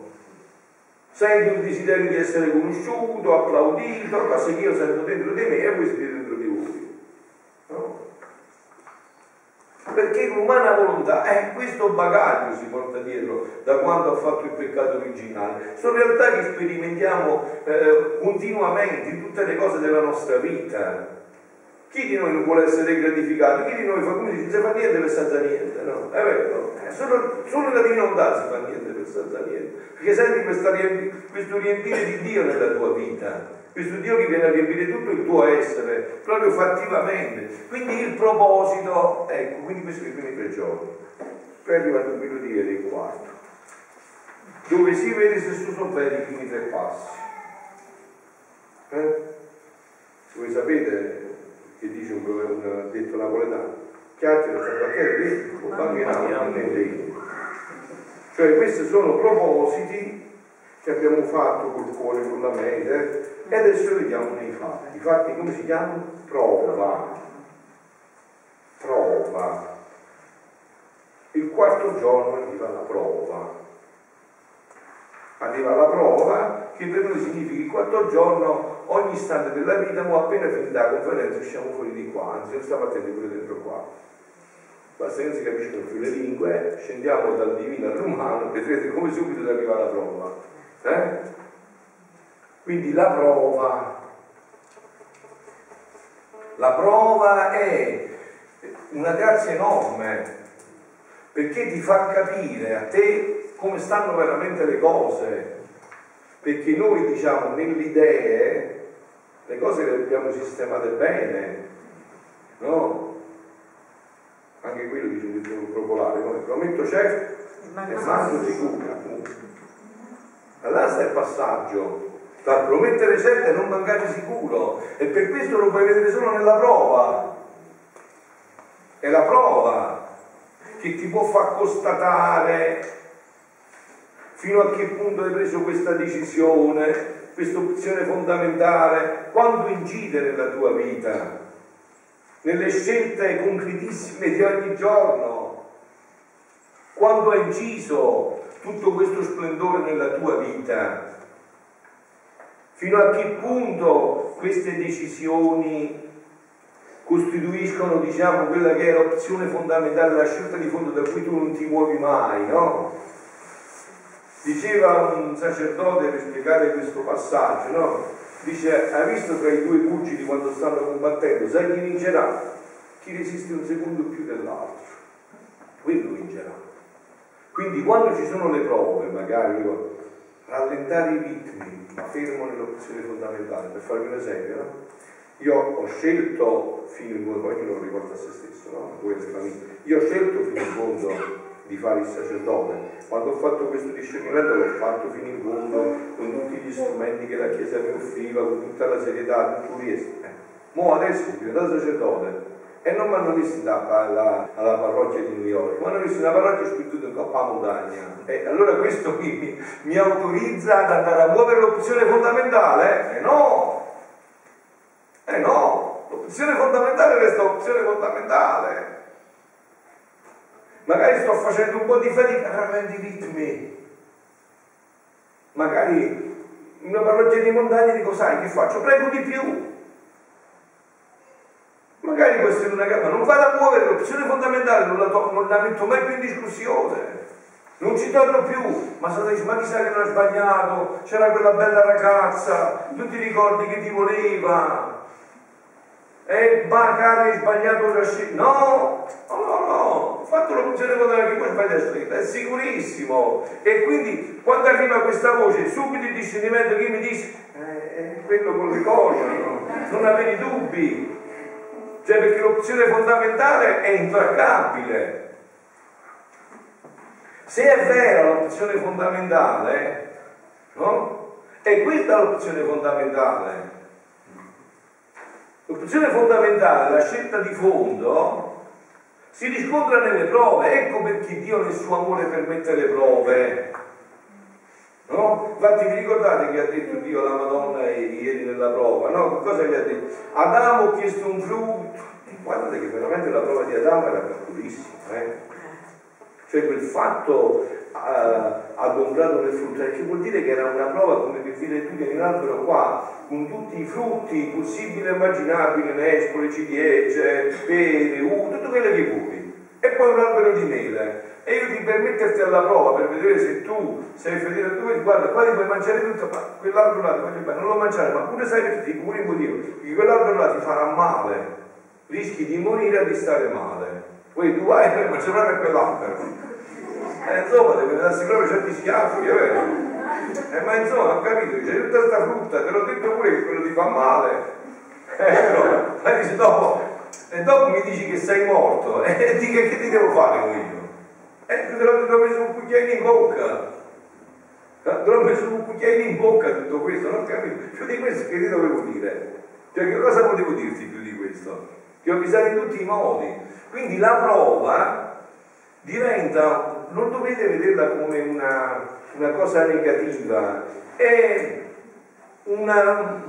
sento il desiderio di essere conosciuto, applaudito, cosa che io sento dentro di me e voi siete dentro di voi. Perché l'umana volontà è questo bagaglio si porta dietro da quando ha fatto il peccato originale. Sono realtà che sperimentiamo eh, continuamente in tutte le cose della nostra vita. Chi di noi non vuole essere gratificato? Chi di noi fa come si fa niente per senza niente? No? È vero? Eh, solo, solo la divinità si fa niente per senza niente. Perché senti questo riempire di Dio nella tua vita, questo Dio che viene a riempire tutto il tuo essere, proprio fattivamente. Quindi il proposito, ecco, quindi questi sono i primi tre giorni. Poi è arrivato quello di ieri, il quarto, dove si vede se sono bene i primi tre passi. Eh? Voi sapete che dice un, un detto napoletano, chiacchiere tra qualche o bambinato nelle Cioè questi sono propositi che abbiamo fatto col cuore, con la mente e adesso vediamo nei fatti. I fatti come si chiamano? Prova. Prova. Il quarto giorno arriva la prova arriva la prova che per noi significa il quarto giorno ogni istante della vita ma appena finita la conferenza usciamo fuori di qua anzi non stiamo attenti pure dentro qua basta che non si capiscono più le lingue scendiamo dal divino all'umano vedrete come subito arriva la prova eh? quindi la prova la prova è una grazia enorme perché ti fa capire a te come stanno veramente le cose, perché noi diciamo nelle idee le cose le abbiamo sistemate bene, no? Anche quello dice un detto popolare, come prometto certo e manco sicuro, appunto. Allora sta il passaggio, tra promettere certo e non mancare sicuro, e per questo lo puoi vedere solo nella prova. È la prova che ti può far constatare fino a che punto hai preso questa decisione, questa opzione fondamentale, quanto incide nella tua vita, nelle scelte concretissime di ogni giorno, quanto ha inciso tutto questo splendore nella tua vita, fino a che punto queste decisioni costituiscono diciamo quella che è l'opzione fondamentale, la scelta di fondo da cui tu non ti muovi mai, no? Diceva un sacerdote per spiegare questo passaggio, no? Dice, hai visto tra i due pugili quando stanno combattendo, sai chi vincerà? Chi resiste un secondo più dell'altro. Quello vincerà. Quindi quando ci sono le prove, magari io rallentare i ritmi, ma fermo nell'opzione fondamentale. Per farvi un esempio, no? io ho scelto fino in fondo, ognuno lo ricorda a se stesso, no? Io ho scelto fino in fondo di fare il sacerdote. Quando ho fatto questo discernimento l'ho fatto fino in fondo con tutti gli strumenti che la Chiesa mi offriva, con tutta la serietà, tutto riesco. Eh. Mo adesso diventato sacerdote e non mi hanno visto alla, alla, parrocchia di New York, mi hanno visto una parrocchia scritta in coppa montagna. E allora questo mi, mi, autorizza ad andare a muovere l'opzione fondamentale? Eh no! Eh no! L'opzione fondamentale resta opzione fondamentale. Magari sto facendo un po' di fatica, rallenti i ritmi. Magari in una parrocchia di montagna dico, sai che faccio? Prego di più. Magari questa è una gamma, non vado a muovere l'opzione fondamentale, non la, to- non la metto mai più in discussione. Non ci torno più, ma se dici, ma chissà che non ha sbagliato, c'era quella bella ragazza, tu ti ricordi che ti voleva, e magari hai sbagliato una scelta. No, no, no, no, ho fatto l'opzione contraria che poi sbagliato scelta, è sicurissimo. E quindi quando arriva questa voce, subito il discernimento che mi dice, eh, è quello con le cose, non avere dubbi. Cioè perché l'opzione fondamentale è intraccabile. Se è vera l'opzione fondamentale, no? E questa l'opzione fondamentale. L'opzione fondamentale, la scelta di fondo, si riscontra nelle prove. Ecco perché Dio nel suo amore permette le prove. No? Infatti vi ricordate che ha detto Dio alla Madonna ieri nella prova? No? Cosa gli ha detto? Adamo ha chiesto un frutto. Guardate che veramente la prova di Adamo era piccolissima. Eh? Cioè quel fatto uh, adombrato nel frutto, che vuol dire che era una prova come per dire tu che un albero qua, con tutti i frutti possibili e immaginabili, nespole, ciliegie, pere, uva, tutto quello che vuoi. E poi un albero di mele. E io ti permetterti alla prova per vedere se tu sei fedele a tu, guarda, qua ti puoi mangiare tutto, ma quell'albero là ti voglio bene, non lo mangiare, ma pure sai perché ti pure il motivo, perché quell'albero là ti farà male, rischi di morire e di stare male. Poi tu vai e mangi proprio quell'albero. Eh, insomma, deve darsi proprio certi schiaffi, è vero? Eh, ma insomma, ho capito, c'è tutta questa frutta, te l'ho detto pure che quello ti fa male. Eh, però, poi dici dopo, e dopo mi dici che sei morto, e eh, dici che, che ti devo fare io? Eh, te l'ho messo un cucchiaino in bocca. Eh, te l'ho messo un cucchiaino in bocca tutto questo, non ho capito. Più di questo che ti dovevo dire? Cioè, che cosa potevo dirti più di questo? Ti ho avvisato in tutti i modi. Quindi la prova diventa non dovete vederla come una, una cosa negativa, è una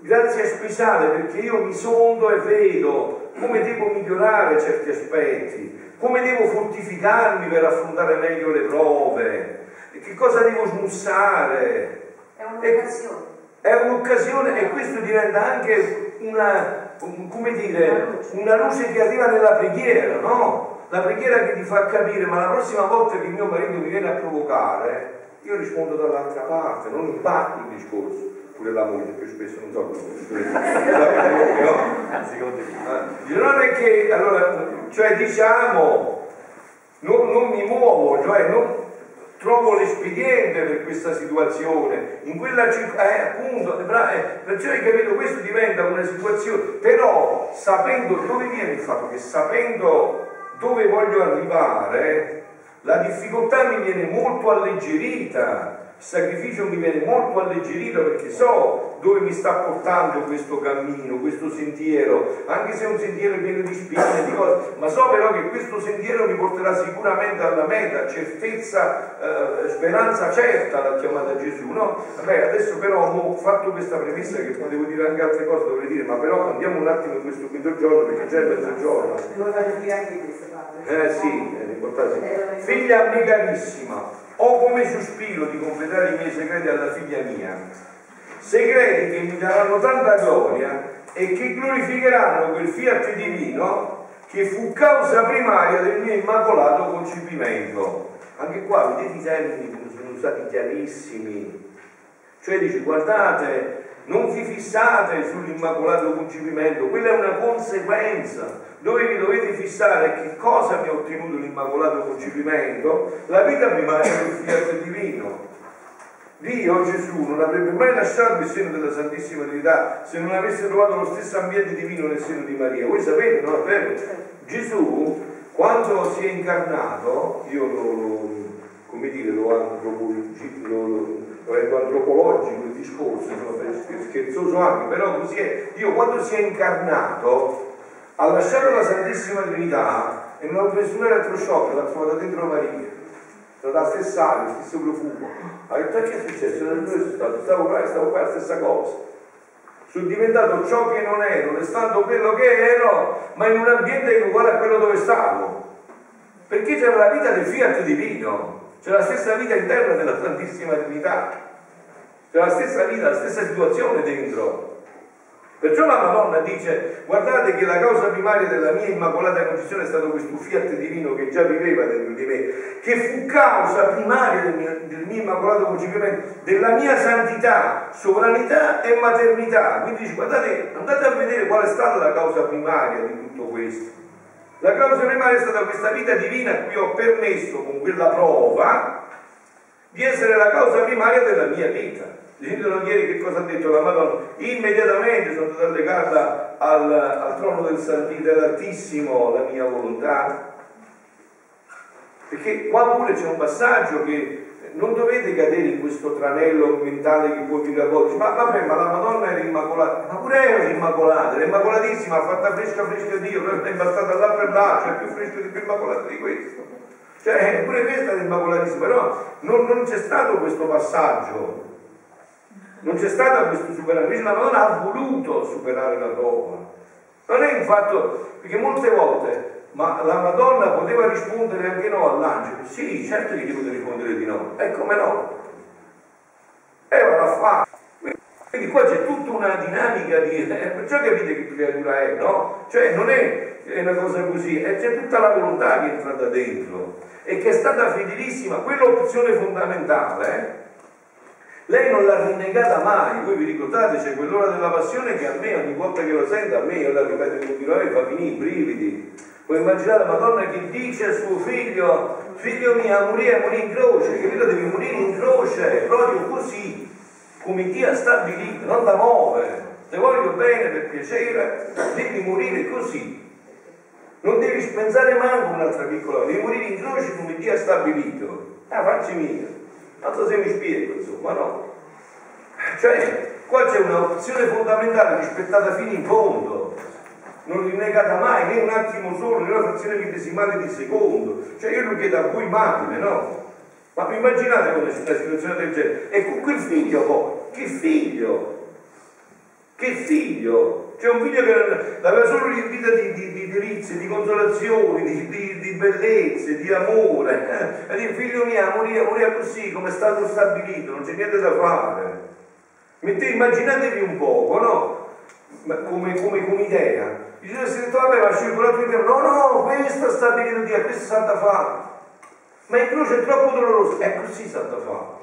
grazia speciale perché io mi sondo e vedo come devo migliorare certi aspetti, come devo fortificarmi per affrontare meglio le prove, che cosa devo smussare. È un'occasione. È un'occasione e questo diventa anche una, come dire, una luce che arriva nella preghiera, no? la preghiera che ti fa capire, ma la prossima volta che mio marito mi viene a provocare, io rispondo dall'altra parte, non imparto il discorso. Pure la moglie più spesso non so come non è che allora, cioè diciamo, non, non mi muovo, cioè non, trovo l'espediente per questa situazione, in quella circostanza, eh, appunto, eh, perciò hai capito, questo diventa una situazione, però sapendo dove viene il fatto che sapendo dove voglio arrivare, la difficoltà mi viene molto alleggerita il sacrificio mi viene molto alleggerito perché so dove mi sta portando questo cammino, questo sentiero, anche se è un sentiero pieno di spine, di cose, ma so però che questo sentiero mi porterà sicuramente alla meta, certezza, eh, speranza certa l'ha chiamata Gesù, no? Vabbè, adesso però ho fatto questa premessa che potevo dire anche altre cose, dovrei dire, ma però andiamo un attimo in questo quinto giorno perché già è mezzogiorno. Eh sì, è importante. Figlia mia carissima, ho come sospiro di completare i miei segreti alla figlia mia, segreti che mi daranno tanta gloria e che glorificheranno quel fiat divino che fu causa primaria del mio immacolato concepimento. Anche qua vedete i termini come sono usati chiarissimi. Cioè dice guardate, non vi fissate sull'immacolato concepimento, quella è una conseguenza dove vi dovete fissare che cosa mi ha ottenuto l'immacolato concepimento, la vita primaria del fiat divino. Dio Gesù non avrebbe mai lasciato il seno della Santissima Trinità se non avesse trovato lo stesso ambiente divino nel seno di Maria. Voi sapete, no? Vero? Gesù, quando si è incarnato, io lo, lo come dire, lo, antropologi, lo, lo, lo antropologico il discorso, scherzoso anche, però così è. Dio quando si è incarnato ha lasciato la Santissima Trinità e non ha avuto nessun elettroshock, l'ha trovata dentro Maria la stessa aria, lo stesso profumo. Ha detto che è successo? Sono stato, stavo qua e stavo qua la stessa cosa. Sono diventato ciò che non ero, restando quello che ero, ma in un ambiente uguale a quello dove stavo. Perché c'era la vita del fiat divino, c'è la stessa vita interna della Santissima Trinità, c'è la stessa vita, la stessa situazione dentro. Perciò la Madonna dice, guardate che la causa primaria della mia immacolata concezione è stato questo fiat divino che già viveva dentro di me, che fu causa primaria del mio, del mio immacolato concepimento, della mia santità, sovranità e maternità. Quindi dice, guardate, andate a vedere qual è stata la causa primaria di tutto questo. La causa primaria è stata questa vita divina a cui ho permesso con quella prova di essere la causa primaria della mia vita. Leggendo ieri che cosa ha detto la Madonna? Immediatamente sono andata legata al, al trono del Santì dell'Altissimo la mia volontà. Perché qua pure c'è un passaggio che non dovete cadere in questo tranello mentale che poi vi racconta. Ma vabbè, ma la Madonna era immacolata, ma pure era immacolata, era immacolatissima, fatta fresca fresca Dio, è imbastata là per là, cioè più fresca di più immacolata di questo. Cioè, pure questa è immacolatissima, però non, non c'è stato questo passaggio non c'è stato questo superamento, la Madonna ha voluto superare la prova. Non è un fatto, perché molte volte, ma la Madonna poteva rispondere anche no all'angelo. Sì, certo che gli poteva rispondere di no. E come no? Eva l'ha fatto. Quindi qua c'è tutta una dinamica di... Eh, perciò capite che creatura è, no? Cioè non è una cosa così, c'è tutta la volontà che è entrata dentro e che è stata fedelissima, quell'opzione fondamentale, eh? Lei non l'ha rinnegata mai, voi vi ricordate, c'è quell'ora della passione che a me ogni volta che lo sento, a me, io la ripeto continuamente, fa venire i brividi. Puoi immaginare la Madonna che dice al suo figlio, figlio mio, morire, morire in croce, capito? Devi morire in croce, proprio così, come Dio ha stabilito, non da muovere. Te voglio bene per piacere, devi morire così. Non devi pensare manco un'altra piccola, devi morire in croce come Dio ha stabilito. Ah, facci mia. So se mi spiego, insomma, no? Cioè, qua c'è un'opzione fondamentale rispettata fino in fondo, non rinnegata mai, né un attimo solo, né una frazione millesimale di secondo. Cioè, io lo chiedo a voi immagine, no? Ma immaginate come c'è una situazione del genere. E con quel figlio poi, che figlio? Che figlio? C'è un figlio che aveva solo riempita di, di, di delizie, di consolazioni, di, di, di bellezze, di amore. E dice, figlio mio, morire così come è stato stabilito, non c'è niente da fare. Mette, immaginatevi un poco, no? Come, come, come idea. Dice, si è detto, vabbè, ma circolato il no, no, questo è stabilito Dio, questo è Santa Fa. Ma in croce è troppo doloroso, è così Santa Fa.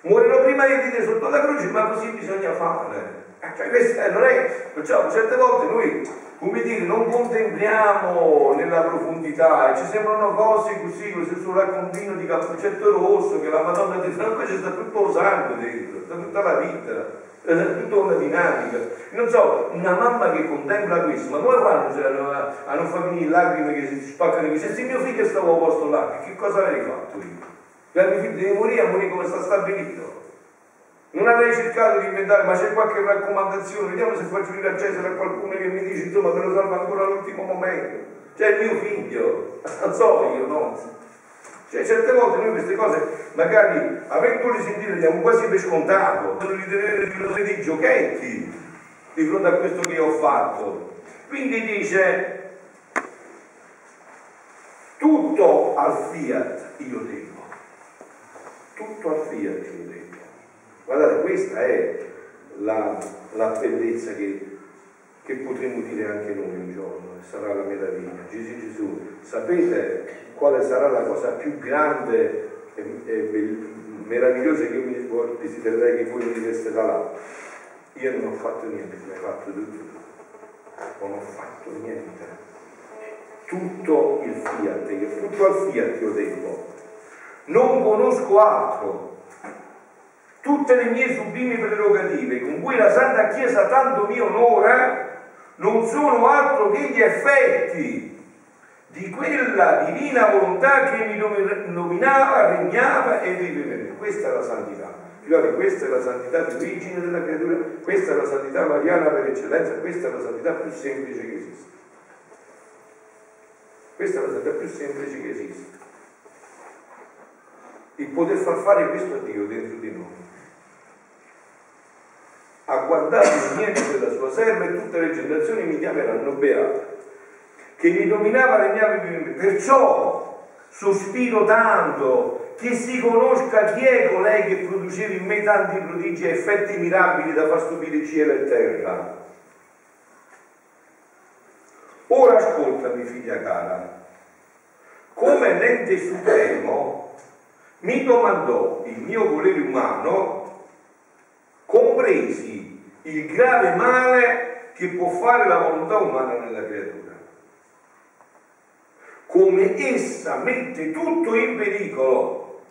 Muoiono prima di dire sotto la croce, ma così bisogna fare. Cioè, questo, eh, non è, perciò certe volte noi, come dire, non contempliamo nella profondità e ci sembrano cose così, questo suo raccontino di Cappuccetto Rosso che la Madonna no, qua c'è sta tutto il sangue dentro, sta tutta la vita, è tutta una dinamica. Non so, una mamma che contempla questo, ma come fanno cioè, a, a, non far venire lacrime che si spaccano? Dice, se mio figlio stavo a posto là, che cosa avrei fatto io? Per mio figlio deve morire, morire come sta stabilito. Non avrei cercato di inventare, ma c'è qualche raccomandazione, vediamo se faccio venire a Cesare a qualcuno che mi dice, insomma, te lo salva ancora all'ultimo momento. C'è il mio figlio, non so io, no? Cioè, certe volte noi queste cose, magari, avendole sentire, diamo quasi per scontato, per ritenere dei giochetti di fronte a questo che ho fatto. Quindi dice, tutto al fiat io devo, tutto al fiat io devo. Guardate, questa è la, la bellezza che, che, potremo dire anche noi un giorno, sarà la meraviglia. Gesù Gesù, sapete quale sarà la cosa più grande e, e meravigliosa che io mi desidererei che voi mi direste da là? Io non ho fatto niente, come hai fatto tutto Non ho fatto niente. Tutto il fiat, tutto al fiat io devo. Non conosco altro tutte le mie sublimi prerogative con cui la Santa Chiesa tanto mi onora non sono altro che gli effetti di quella divina volontà che mi nominava, regnava e viveva. Questa è la santità. Figlioli, questa è la santità di origine della creatura, questa è la santità mariana per eccellenza, questa è la santità più semplice che esiste. Questa è la santità più semplice che esiste. Il poter far fare questo a Dio dentro di noi. Ha guardato il niente della sua serva e tutte le generazioni mi chiameranno beato. Che mi dominava regnava in me. Perciò sospiro tanto che si conosca chi è colei che produceva in me tanti prodigi e effetti mirabili da far stupire cielo e terra Ora ascoltami, figlia cara, come l'ente supremo mi domandò il mio volere umano, compresi il grave male che può fare la volontà umana nella creatura. Come essa mette tutto in pericolo,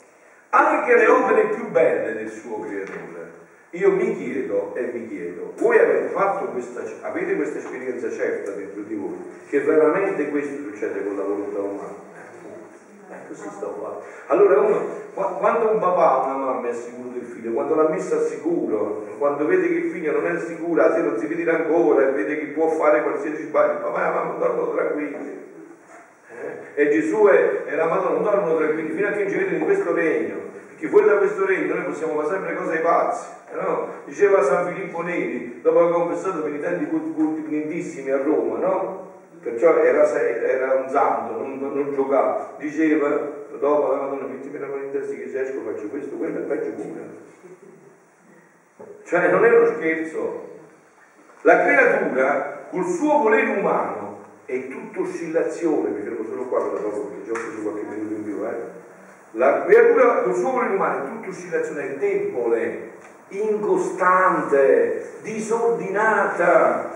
anche le opere più belle del suo creatore. Io mi chiedo e vi chiedo, voi avete fatto questa, avete questa esperienza certa dentro di voi, che veramente questo succede con la volontà umana? Così sto qua. Allora uno, quando un papà o una mamma è sicuro del figlio, quando l'ha messo al sicuro, quando vede che il figlio non è sicuro, se non si vede ancora e vede che può fare qualsiasi sbaglio, papà e mamma dormono tranquilli. Eh? E Gesù e, e la Madonna non dormono tranquilli fino a che ci vedono in questo regno che fuori da questo regno noi possiamo fare sempre cose ai pazzi. No? Diceva San Filippo Neri, dopo aver confessato penitenti cultissimi a Roma, no? Perciò era, era un santo, non, non, giocava. Diceva, dopo la Madonna, mettimi la mano in testa che se esco faccio questo, quello è peggio pure. Cioè non è uno scherzo. La creatura, col suo volere umano, è tutta oscillazione, mi fermo solo qua, dopo perché già ho preso qualche minuto in più, eh? La creatura col suo volere umano è tutta oscillazione, è debole, incostante, disordinata.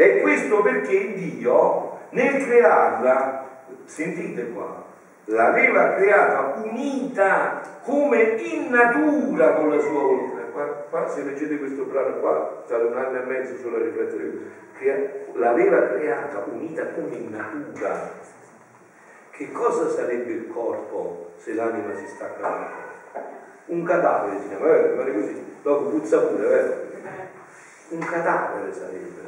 E questo perché Dio nel crearla, sentite qua, l'aveva creata unita come in natura con la sua volontà. Qua, qua, se leggete questo brano qua, state un anno e mezzo solo a riflettere, l'aveva creata unita come in natura che cosa sarebbe il corpo se l'anima si stacca dal corpo? Un cadavere si chiama, vero? Rimane così, dopo puzza pure, vero? Un cadavere sarebbe.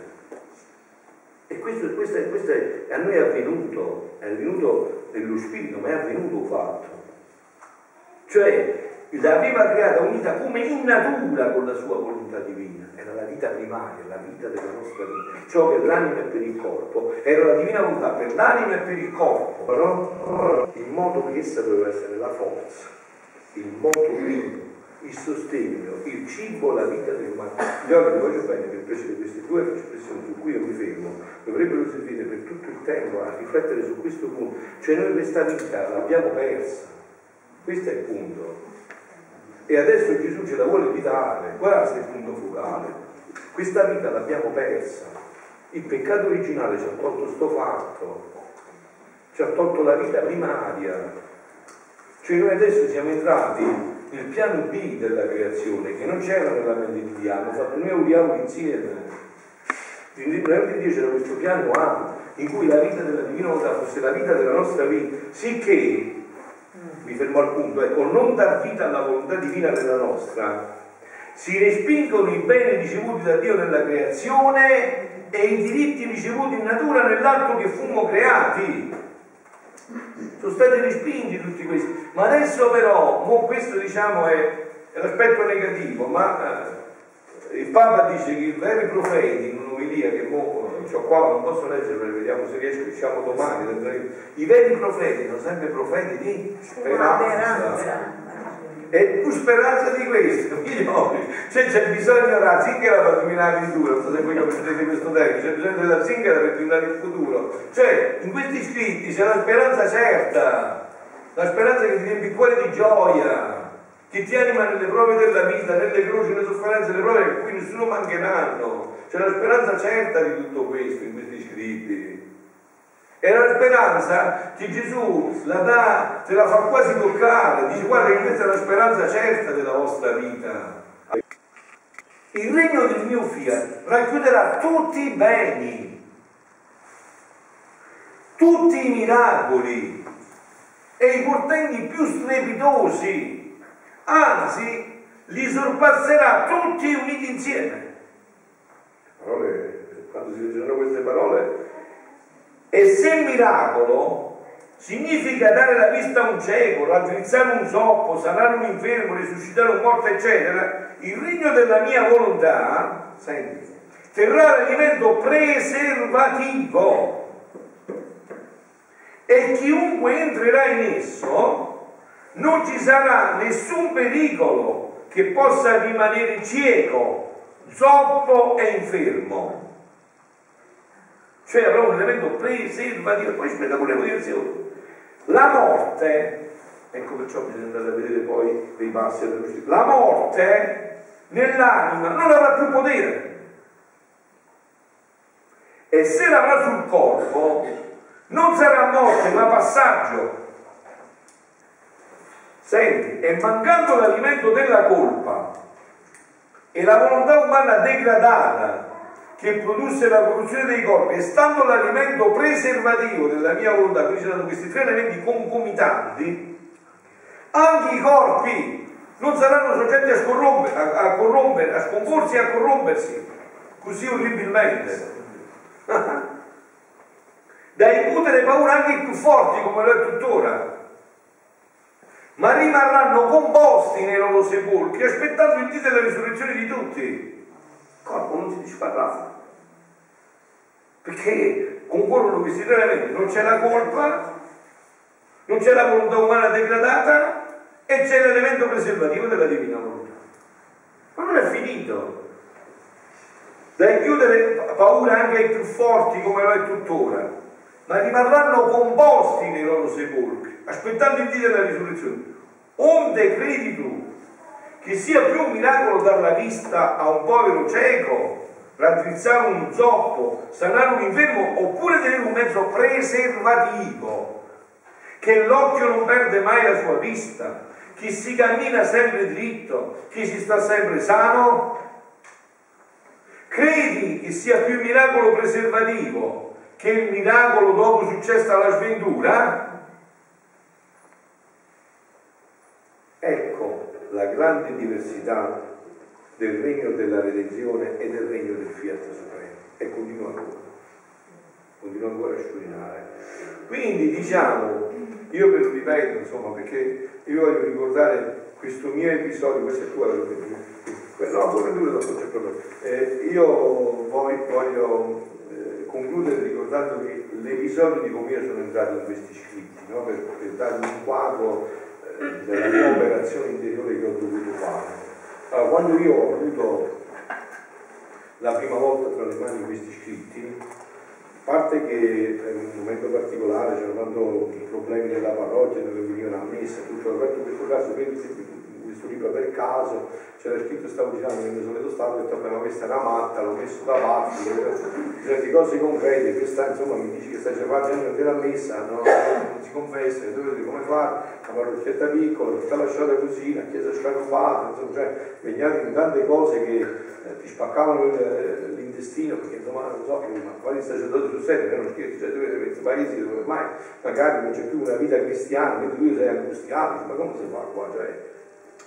E questo, questo, questo è, a noi è avvenuto, è avvenuto nello spirito, ma è avvenuto fatto. Cioè, l'aveva creata unita come in natura con la sua volontà divina, era la vita primaria, la vita della nostra vita, ciò che l'anima è per il corpo, era la divina volontà per l'anima e per il corpo, no? in modo che essa doveva essere la forza, il moto primo, il sostegno, il cibo, la vita dell'umano. Gli organi, voglio bene che queste due espressioni su cui io mi fermo, dovrebbero servire per tutto il tempo a riflettere su questo punto, cioè noi questa vita l'abbiamo persa, questo è il punto e adesso Gesù ce la vuole ridare, guarda il punto focale. Questa vita l'abbiamo persa. Il peccato originale ci ha tolto sto fatto, ci ha tolto la vita primaria. Cioè noi adesso siamo entrati nel piano B della creazione che non c'era nella mente di Dio, hanno fatto noi odiamo insieme. Nella mente di Dio c'era questo piano A in cui la vita della divina volontà fosse la vita della nostra vita, sicché mi fermo al punto, ecco, non dar vita alla volontà divina della nostra, si respingono i beni ricevuti da Dio nella creazione e i diritti ricevuti in natura nell'atto che fummo creati. Sono stati respinti tutti questi. Ma adesso però, questo diciamo è, l'aspetto negativo, ma eh, il Papa dice che i veri profeti, in un'omelia che mo, ho qua, non posso leggere, vediamo se riesco, diciamo domani. I veri profeti sono sempre profeti di speranza. E più speranza di questo, migliori. Cioè c'è bisogno della zingara per dominare il futuro, non so se voi comprendete questo tempo, c'è bisogno della zingara per dominare il futuro. Cioè, in questi scritti c'è la speranza certa, la speranza che ti riempie il cuore di gioia, che ti anima nelle prove della vita, nelle croci, nelle sofferenze, nelle prove che qui nessuno mancheranno. C'è la speranza certa di tutto questo in questi scritti. E la speranza che Gesù la dà, te la fa quasi toccare, dice guarda che questa è la speranza certa della vostra vita. Il regno del mio fiat racchiuderà tutti i beni, tutti i miracoli e i portenti più strepitosi, anzi li sorpasserà tutti uniti insieme. Parole, quando si leggeranno queste parole, e se miracolo significa dare la vista a un cieco, raddrizzare un zoppo, sanare un infermo, risuscitare un morto, eccetera, il regno della mia volontà, senti, terrà l'elemento preservativo. E chiunque entrerà in esso non ci sarà nessun pericolo che possa rimanere cieco, zoppo e infermo cioè avrà un elemento preservativo, poi spiega pure le posizioni. La morte, ecco perciò bisogna andare a vedere poi dei passi della giustizia, la morte nell'anima non avrà più potere. E se l'avrà sul corpo, non sarà morte ma passaggio. Senti, e mancando l'alimento della colpa e la volontà umana degradata che produsse la corruzione dei corpi e stando l'alimento preservativo della mia volontà, quindi c'erano questi tre elementi concomitanti, anche i corpi non saranno soggetti a, scorrompere, a, a, corrompere, a scomporsi e a corrompersi così orribilmente. da incutere paura anche i più forti come lo è tuttora, ma rimarranno composti nei loro sepolcri aspettando il dì della risurrezione di tutti corpo non si disfarà perché concorrono questi tre elementi non c'è la colpa non c'è la volontà umana degradata e c'è l'elemento preservativo della divina volontà. Ma non è finito. Da chiudere paura anche ai più forti come lo è tuttora ma rimarranno composti nei loro sepolcri aspettando il dì della risurrezione. Onde credi tu che sia più un miracolo dar la vista a un povero cieco, raddrizzare un zoppo, sanare un infermo, oppure tenere un mezzo preservativo, che l'occhio non perde mai la sua vista, che si cammina sempre dritto, che si sta sempre sano? Credi che sia più il miracolo preservativo che il miracolo dopo successo alla sventura? Ecco la grande diversità del regno della redenzione e del regno del fiat supremo. E continua ancora. Continua ancora a sciorinare quindi diciamo io ve lo ripeto insomma perché io voglio ricordare questo mio episodio questo è tuo no pure tu c'è problema eh, io voglio, voglio eh, concludere ricordandovi l'episodio di come io sono entrato in questi scritti no? per, per darvi un quadro della mia operazione interiore che ho dovuto fare. Allora, quando io ho avuto la prima volta tra le mani questi scritti, a parte che per un momento particolare c'erano i problemi della parrocchia dove venivano a messa, tutto, ho in questo caso questo libro per caso, c'era scritto stavo girando nel mio solito stato, ho detto vabbè ma questa è una matta, l'ho messo da parte, certe cose concrete, questa insomma mi dici che stai facendo della messa, no, non si confessa, tu vedi come fare, la parrocchietta piccola, tutta lasciata così, la chiesa scarpata, insomma, cioè impegnati in tante cose che eh, ti spaccavano l'intestino, perché insomma non so che ma quali sacerdoti su serio, non scherzi, cioè tu vedi questi paesi dove ormai magari non c'è più una vita cristiana, mentre tu sei angustiato, ma come si fa qua? Cioè,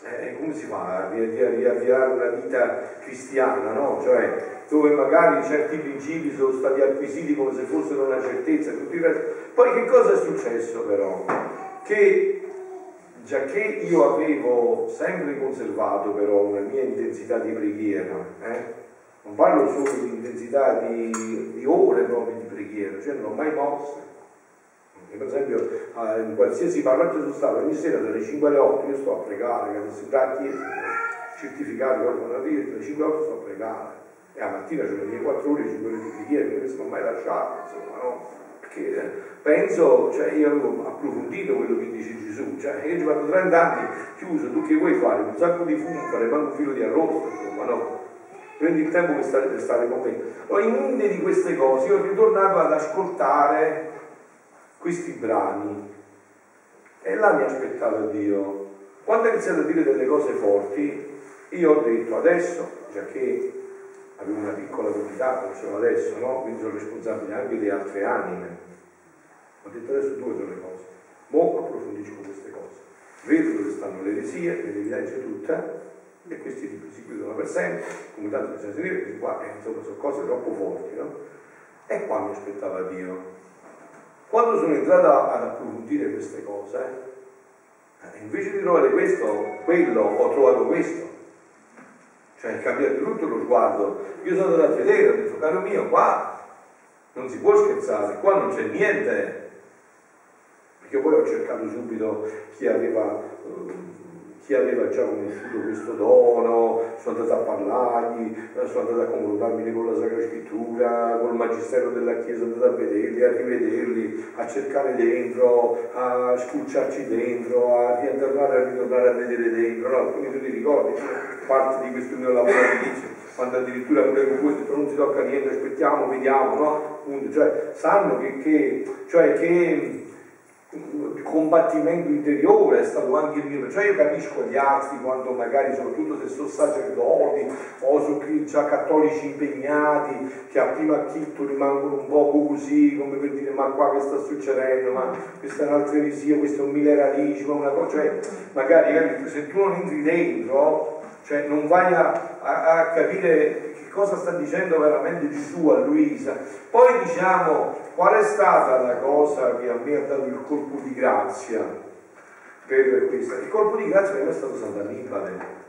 eh, come si fa a riavviare una vita cristiana, no? Cioè, dove magari certi principi sono stati acquisiti come se fossero una certezza, poi che cosa è successo però? Che già che io avevo sempre conservato però una mia intensità di preghiera, eh? non parlo solo di intensità di, di ore proprio di preghiera, cioè non ho mai mosso per esempio eh, in qualsiasi parrocchia sono stato ogni sera dalle 5 alle 8 io sto a pregare, che non si dà a chiesa, certificato che quando arrivo dalle 5 alle 8 sto a pregare e la mattina c'è le mie 4 ore, 5 ore di preghiera, che non ho mai lasciato, insomma, no? Perché eh, penso, cioè io avevo approfondito quello che dice Gesù, cioè io ci vado 30 anni chiuso, tu che vuoi fare? Un sacco di fumo, fare manco un filo di arrosto, insomma, no? Prendi il tempo per stare, per stare con me. Poi in una di queste cose io ho ritornato ad ascoltare questi brani e là mi aspettava Dio. Quando ha iniziato a dire delle cose forti, io ho detto adesso, già che avevo una piccola comunità, come sono adesso, no? quindi sono responsabile anche di altre anime, ho detto adesso due sono le cose, mo approfondisco queste cose, vedo dove stanno le eresie, le evidenze tutte, e questi si chiudono per sempre, come tanto bisogna seguire, perché qua eh, insomma, sono cose troppo forti, no? E qua mi aspettava Dio. Quando sono entrato ad approfondire queste cose, eh, invece di trovare questo, quello, ho trovato questo. Cioè è cambiato tutto lo sguardo. Io sono andato a vedere, ho detto, caro mio, qua non si può scherzare, qua non c'è niente. Perché poi ho cercato subito chi aveva... Chi aveva già conosciuto questo dono, sono andato a parlargli, sono andato a confrontarmi con la Sacra Scrittura, col Magistero della Chiesa, sono andato a vederli, a rivederli, a cercare dentro, a sculciarci dentro, a rientrare, a ritornare a vedere dentro, no? Quindi tu ti ricordi parte di questo mio lavoro all'inizio, quando addirittura pure con voi non si tocca niente, aspettiamo, vediamo, no? Cioè, sanno che, che, cioè, che combattimento interiore è stato anche il mio, cioè io capisco gli altri quando magari soprattutto se sono sacerdoti o sono già cattolici impegnati che a prima acchitto rimangono un poco così come per dire ma qua che sta succedendo, ma questa è un'altra eresia, questo è un mineralismo, una cosa, cioè magari se tu non entri dentro, cioè non vai a, a, a capire cosa sta dicendo veramente Gesù a Luisa. Poi diciamo qual è stata la cosa che a me ha dato il colpo di grazia per questa. Il colpo di grazia per me è stato Sant'Annibale.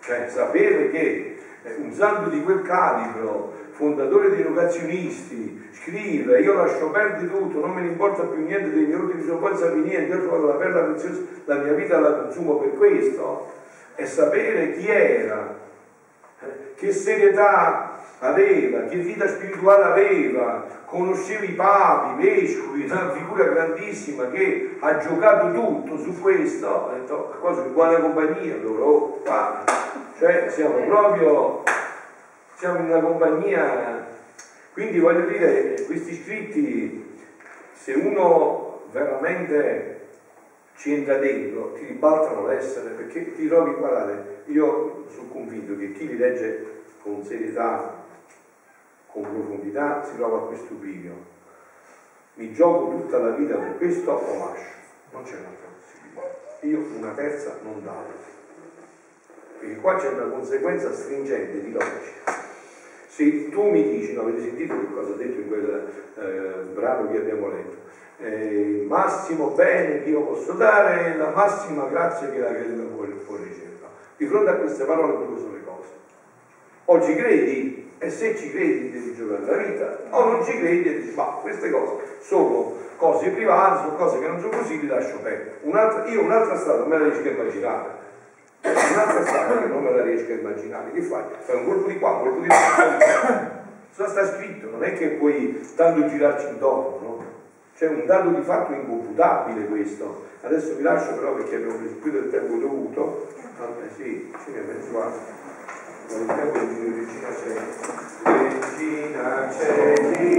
Cioè sapere che un santo di quel calibro, fondatore dei vocazionisti, scrive io lascio perdere tutto, non me ne importa più niente dei miei utili, sapere niente, io ho trovato la perla preziosa, la mia vita la consumo per questo, e sapere chi era, che serietà aveva, che vita spirituale aveva, conosceva i papi, i vescovi, una figura grandissima che ha giocato tutto su questo, ho detto, qua sono in compagnia? Loro, qua, cioè siamo proprio, siamo in una compagnia, quindi voglio dire, questi scritti, se uno veramente ci entra dentro, ti ribaltano l'essere, perché ti trovi, guardate, io sono convinto che chi li legge con serietà, con profondità, si trova a questo bivio. Mi gioco tutta la vita per questo o lascio? Non c'è un'altra possibilità. Io una terza non davo. Perché qua c'è una conseguenza stringente di logica. Se tu mi dici, no, avete sentito che cosa ha detto in quel eh, brano che abbiamo letto, eh, il massimo bene che io posso dare è la massima grazia che la può, può ricevere. Di fronte a queste parole due sono le cose. O ci credi e se ci credi devi giocare la vita, o non ci credi e dici ma queste cose sono cose private, sono cose che non sono così, li lascio perdere. Un'altra, io un'altra strada me la riesco a immaginare. Un'altra strada che non me la riesco a immaginare, che fai? Fai un colpo di qua, un colpo di là. Cosa sta scritto? Non è che puoi tanto girarci intorno, no? C'è un dato di fatto incomputabile questo. Adesso vi lascio però perché abbiamo preso più del tempo dovuto. Vabbè, sì, ne penso. Non il tempo di Regina c'è. Regina c'è.